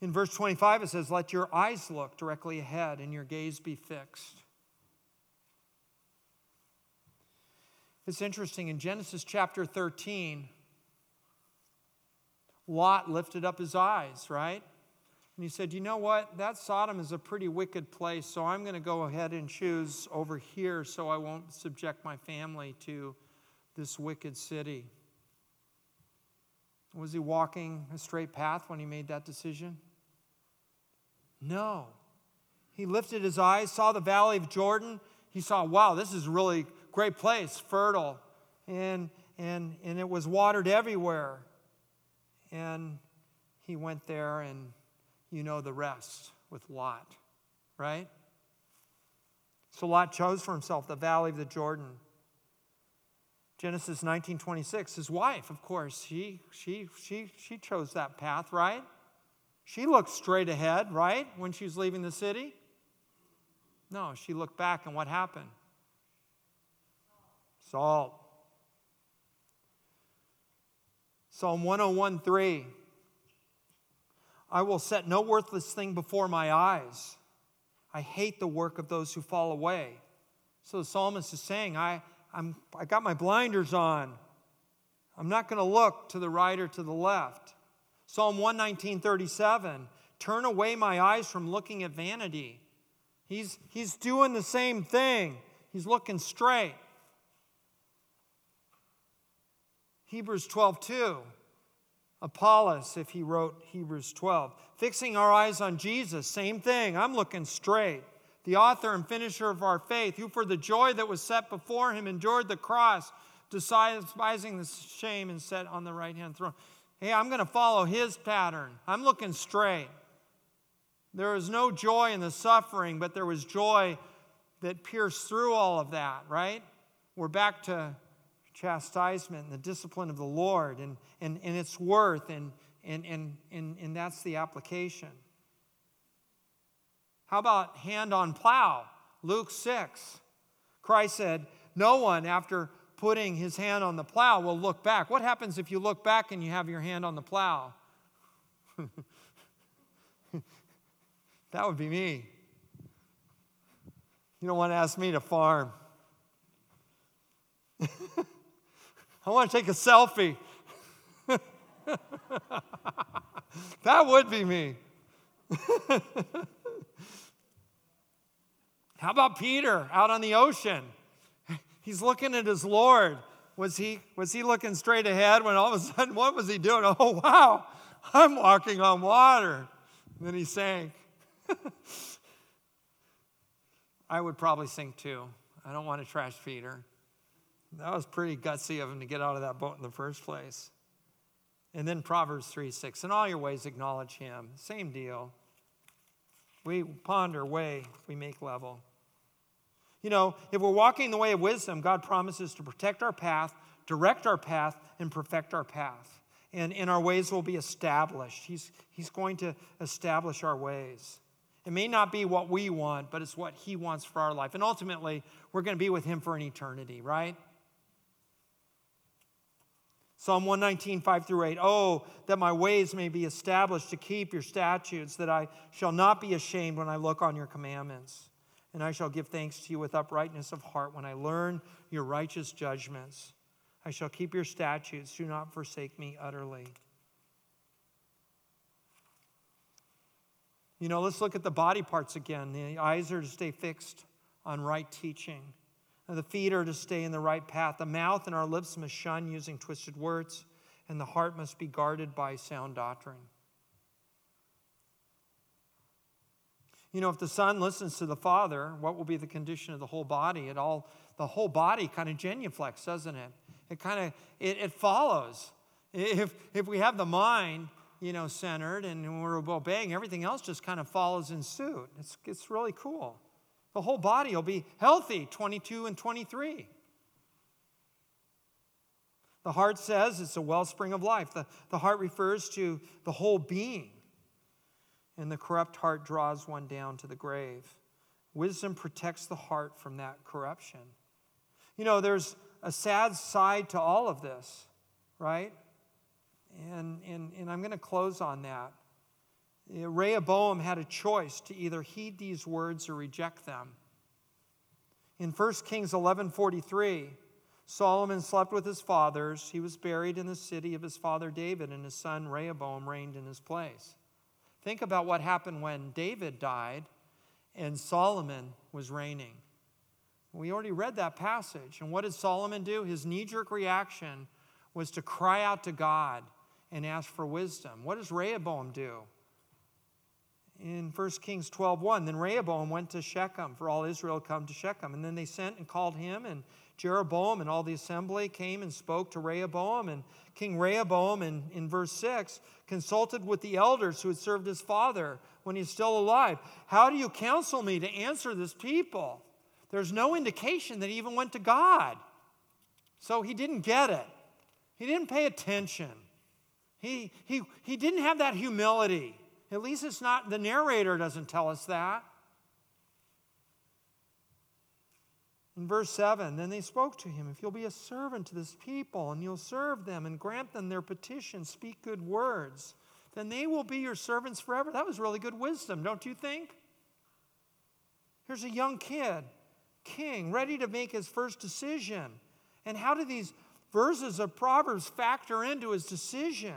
In verse 25, it says, Let your eyes look directly ahead and your gaze be fixed. It's interesting, in Genesis chapter 13, Lot lifted up his eyes, right? And he said, You know what? That Sodom is a pretty wicked place, so I'm going to go ahead and choose over here so I won't subject my family to this wicked city. Was he walking a straight path when he made that decision? No. He lifted his eyes, saw the valley of Jordan. He saw, wow, this is a really great place, fertile. And, and, and it was watered everywhere. And he went there, and you know the rest with Lot, right? So Lot chose for himself the valley of the Jordan. Genesis 19:26, his wife, of course, she, she, she, she chose that path, right? She looked straight ahead, right, when she was leaving the city? No, she looked back, and what happened? Salt. Psalm 101:3 I will set no worthless thing before my eyes. I hate the work of those who fall away. So the psalmist is saying, I, I'm, I got my blinders on. I'm not going to look to the right or to the left. Psalm 119:37 Turn away my eyes from looking at vanity. He's, he's doing the same thing. He's looking straight. Hebrews 12:2 Apollos, if he wrote Hebrews 12. Fixing our eyes on Jesus, same thing. I'm looking straight. The author and finisher of our faith, who for the joy that was set before him endured the cross, despising the shame, and sat on the right hand throne. Hey, I'm going to follow his pattern. I'm looking straight. There was no joy in the suffering, but there was joy that pierced through all of that, right? We're back to chastisement and the discipline of the Lord and, and, and its worth, and, and, and, and, and that's the application. How about hand on plow? Luke 6. Christ said, No one, after putting his hand on the plow, will look back. What happens if you look back and you have your hand on the plow? *laughs* that would be me. You don't want to ask me to farm. *laughs* I want to take a selfie. *laughs* that would be me. *laughs* How about Peter out on the ocean? He's looking at his Lord. Was he, was he looking straight ahead when all of a sudden, what was he doing? Oh, wow, I'm walking on water. And then he sank. *laughs* I would probably sink too. I don't want to trash Peter. That was pretty gutsy of him to get out of that boat in the first place. And then Proverbs 3 6. In all your ways, acknowledge him. Same deal. We ponder, way, we make level. You know, if we're walking the way of wisdom, God promises to protect our path, direct our path, and perfect our path. And, and our ways will be established. He's, he's going to establish our ways. It may not be what we want, but it's what He wants for our life. And ultimately, we're going to be with Him for an eternity, right? Psalm 119, 5 through 8. Oh, that my ways may be established to keep your statutes, that I shall not be ashamed when I look on your commandments. And I shall give thanks to you with uprightness of heart when I learn your righteous judgments. I shall keep your statutes. Do not forsake me utterly. You know, let's look at the body parts again. The eyes are to stay fixed on right teaching. The feet are to stay in the right path. The mouth and our lips must shun using twisted words, and the heart must be guarded by sound doctrine. You know, if the Son listens to the Father, what will be the condition of the whole body? It all, the whole body kind of genuflex, doesn't it? It kind of, it, it follows. If, if we have the mind, you know, centered and we're obeying, everything else just kind of follows in suit. It's, it's really cool. The whole body will be healthy, 22 and 23. The heart says it's a wellspring of life. The, the heart refers to the whole being. And the corrupt heart draws one down to the grave. Wisdom protects the heart from that corruption. You know, there's a sad side to all of this, right? And, and, and I'm going to close on that. Rehoboam had a choice to either heed these words or reject them. In 1 Kings 11:43, Solomon slept with his fathers. He was buried in the city of his father David, and his son Rehoboam reigned in his place. Think about what happened when David died and Solomon was reigning. We already read that passage. And what did Solomon do? His knee jerk reaction was to cry out to God and ask for wisdom. What does Rehoboam do? In 1 Kings 12:1, then Rehoboam went to Shechem, for all Israel come to Shechem. And then they sent and called him, and Jeroboam and all the assembly came and spoke to Rehoboam. And King Rehoboam, in, in verse 6, consulted with the elders who had served his father when he's still alive. How do you counsel me to answer this people? There's no indication that he even went to God. So he didn't get it. He didn't pay attention. He, he, he didn't have that humility. At least it's not, the narrator doesn't tell us that. In verse 7, then they spoke to him, If you'll be a servant to this people, and you'll serve them and grant them their petition, speak good words, then they will be your servants forever. That was really good wisdom, don't you think? Here's a young kid, king, ready to make his first decision. And how do these verses of Proverbs factor into his decision?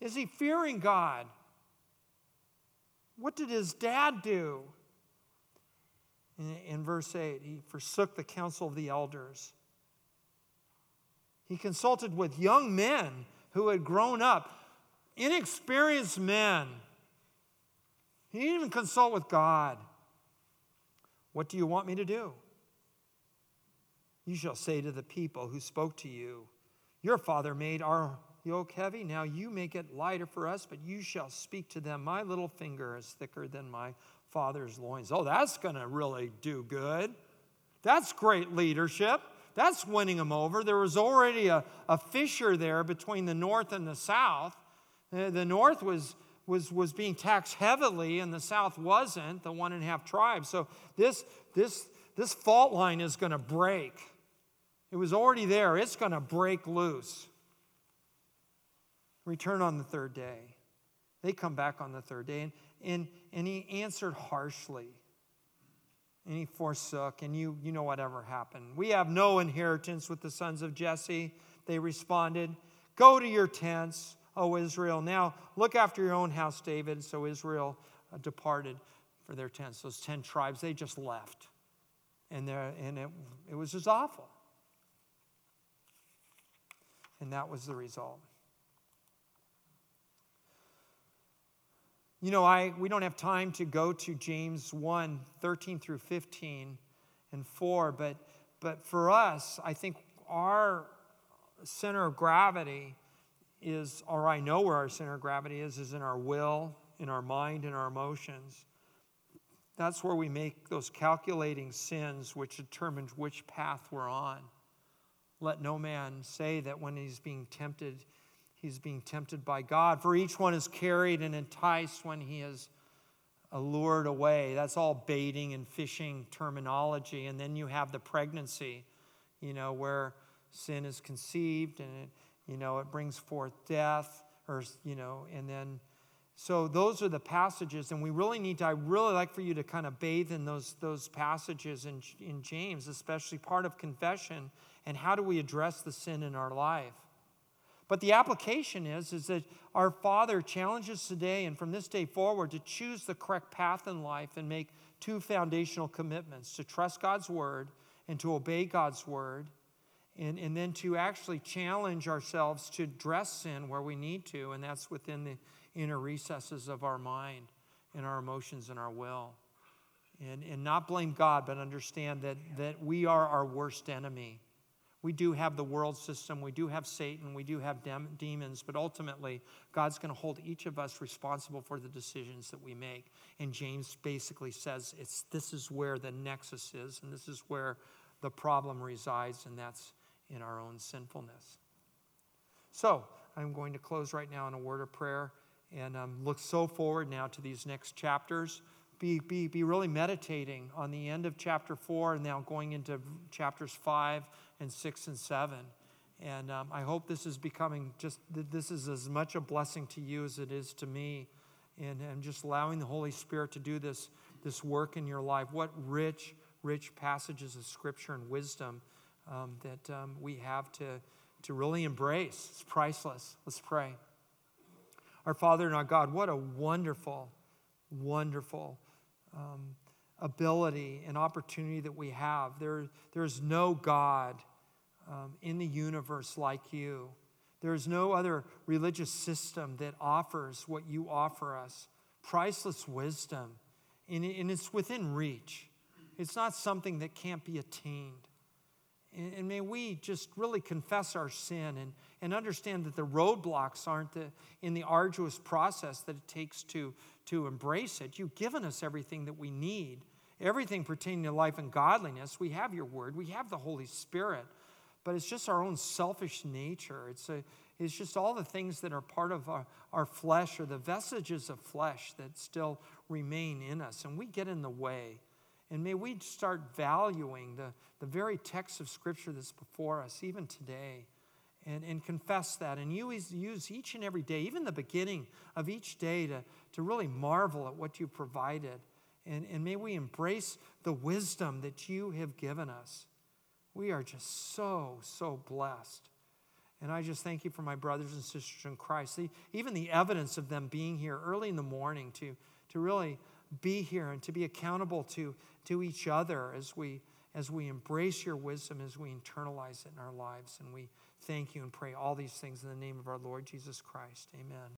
Is he fearing God? What did his dad do? In, in, verse 8, he forsook the counsel of the elders. He consulted with young men who had grown up, inexperienced men. He didn't even consult with God. What do you want me to do? You shall say to the people who spoke to you, Your father made our yoke heavy. Now you make it lighter for us, but you shall speak to them. My little finger is thicker than my father's loins. Oh, that's going to really do good. That's great leadership. That's winning them over. There was already a, a fissure there between the north and the south. Uh, the north was, was, was being taxed heavily, and the south wasn't, the one and a half tribes. So this, this, this fault line is going to break. It was already there, it's going to break loose. Return on the third day. They come back on the third day, and, and, and he answered harshly. And he forsook, and you, you know whatever happened. We have no inheritance with the sons of Jesse. They responded, Go to your tents, O Israel. Now look after your own house, David. So Israel uh, departed for their tents. Those 10 tribes, they just left. And, there, and it, it was just awful. And that was the result. You know, I, we don't have time to go to James 1 13 through 15 and 4, but, but for us, I think our center of gravity is, or I know where our center of gravity is, is in our will, in our mind, in our emotions. That's where we make those calculating sins which determines which path we're on. Let no man say that when he's being tempted, he's being tempted by God. For each one is carried and enticed when he is allured away. That's all baiting and fishing terminology. And then you have the pregnancy, you know, where sin is conceived and it, you know, it brings forth death, or, you know, and then. So those are the passages, and we really need to, I really like for you to kind of bathe in those, those passages in, in James, especially part of confession, and how do we address the sin in our life. But the application is, is that our Father challenges today and from this day forward to choose the correct path in life and make two foundational commitments to trust God's word and to obey God's word, and, and then to actually challenge ourselves to address sin where we need to, and that's within the inner recesses of our mind and our emotions and our will. And, and not blame God, but understand that, that we are our worst enemy we do have the world system, we do have Satan, we do have dem- demons, but ultimately, God's going to hold each of us responsible for the decisions that we make. And James basically says it's, this is where the nexus is, and this is where the problem resides, and that's in our own sinfulness. So, I'm going to close right now in a word of prayer and um, look so forward now to these next chapters. Be, be, be really meditating on the end of chapter four and now going into chapters five and six and seven. And um, I hope this is becoming just, this is as much a blessing to you as it is to me. And, and just allowing the Holy Spirit to do this, this work in your life. What rich, rich passages of scripture and wisdom um, that um, we have to, to really embrace. It's priceless. Let's pray. Our Father and our God, what a wonderful, wonderful um, ability and opportunity that we have. There, there's no God um, in the universe like you. There is no other religious system that offers what you offer us priceless wisdom, and, and it's within reach. It's not something that can't be attained. And, and may we just really confess our sin and, and understand that the roadblocks aren't the, in the arduous process that it takes to, to embrace it. You've given us everything that we need everything pertaining to life and godliness. We have your word, we have the Holy Spirit, but it's just our own selfish nature. It's, a, is just all the things that are part of our, our flesh or the vestiges of flesh that still remain in us. And we get in the way. And may we start valuing the, the very text of Scripture that's before us, even today, and, and confess that. And you use each and every day, even the beginning of each day, to, to really marvel at what you provided. And, and may we embrace the wisdom that you have given us. We are just so, so blessed. And I just thank you for my brothers and sisters in Christ. The, even the evidence of them being here early in the morning to, to really be here and to be accountable to, to each other as we, as we embrace your wisdom, as we internalize it in our lives. And we thank you and pray all these things in the name of our Lord Jesus Christ. Amen.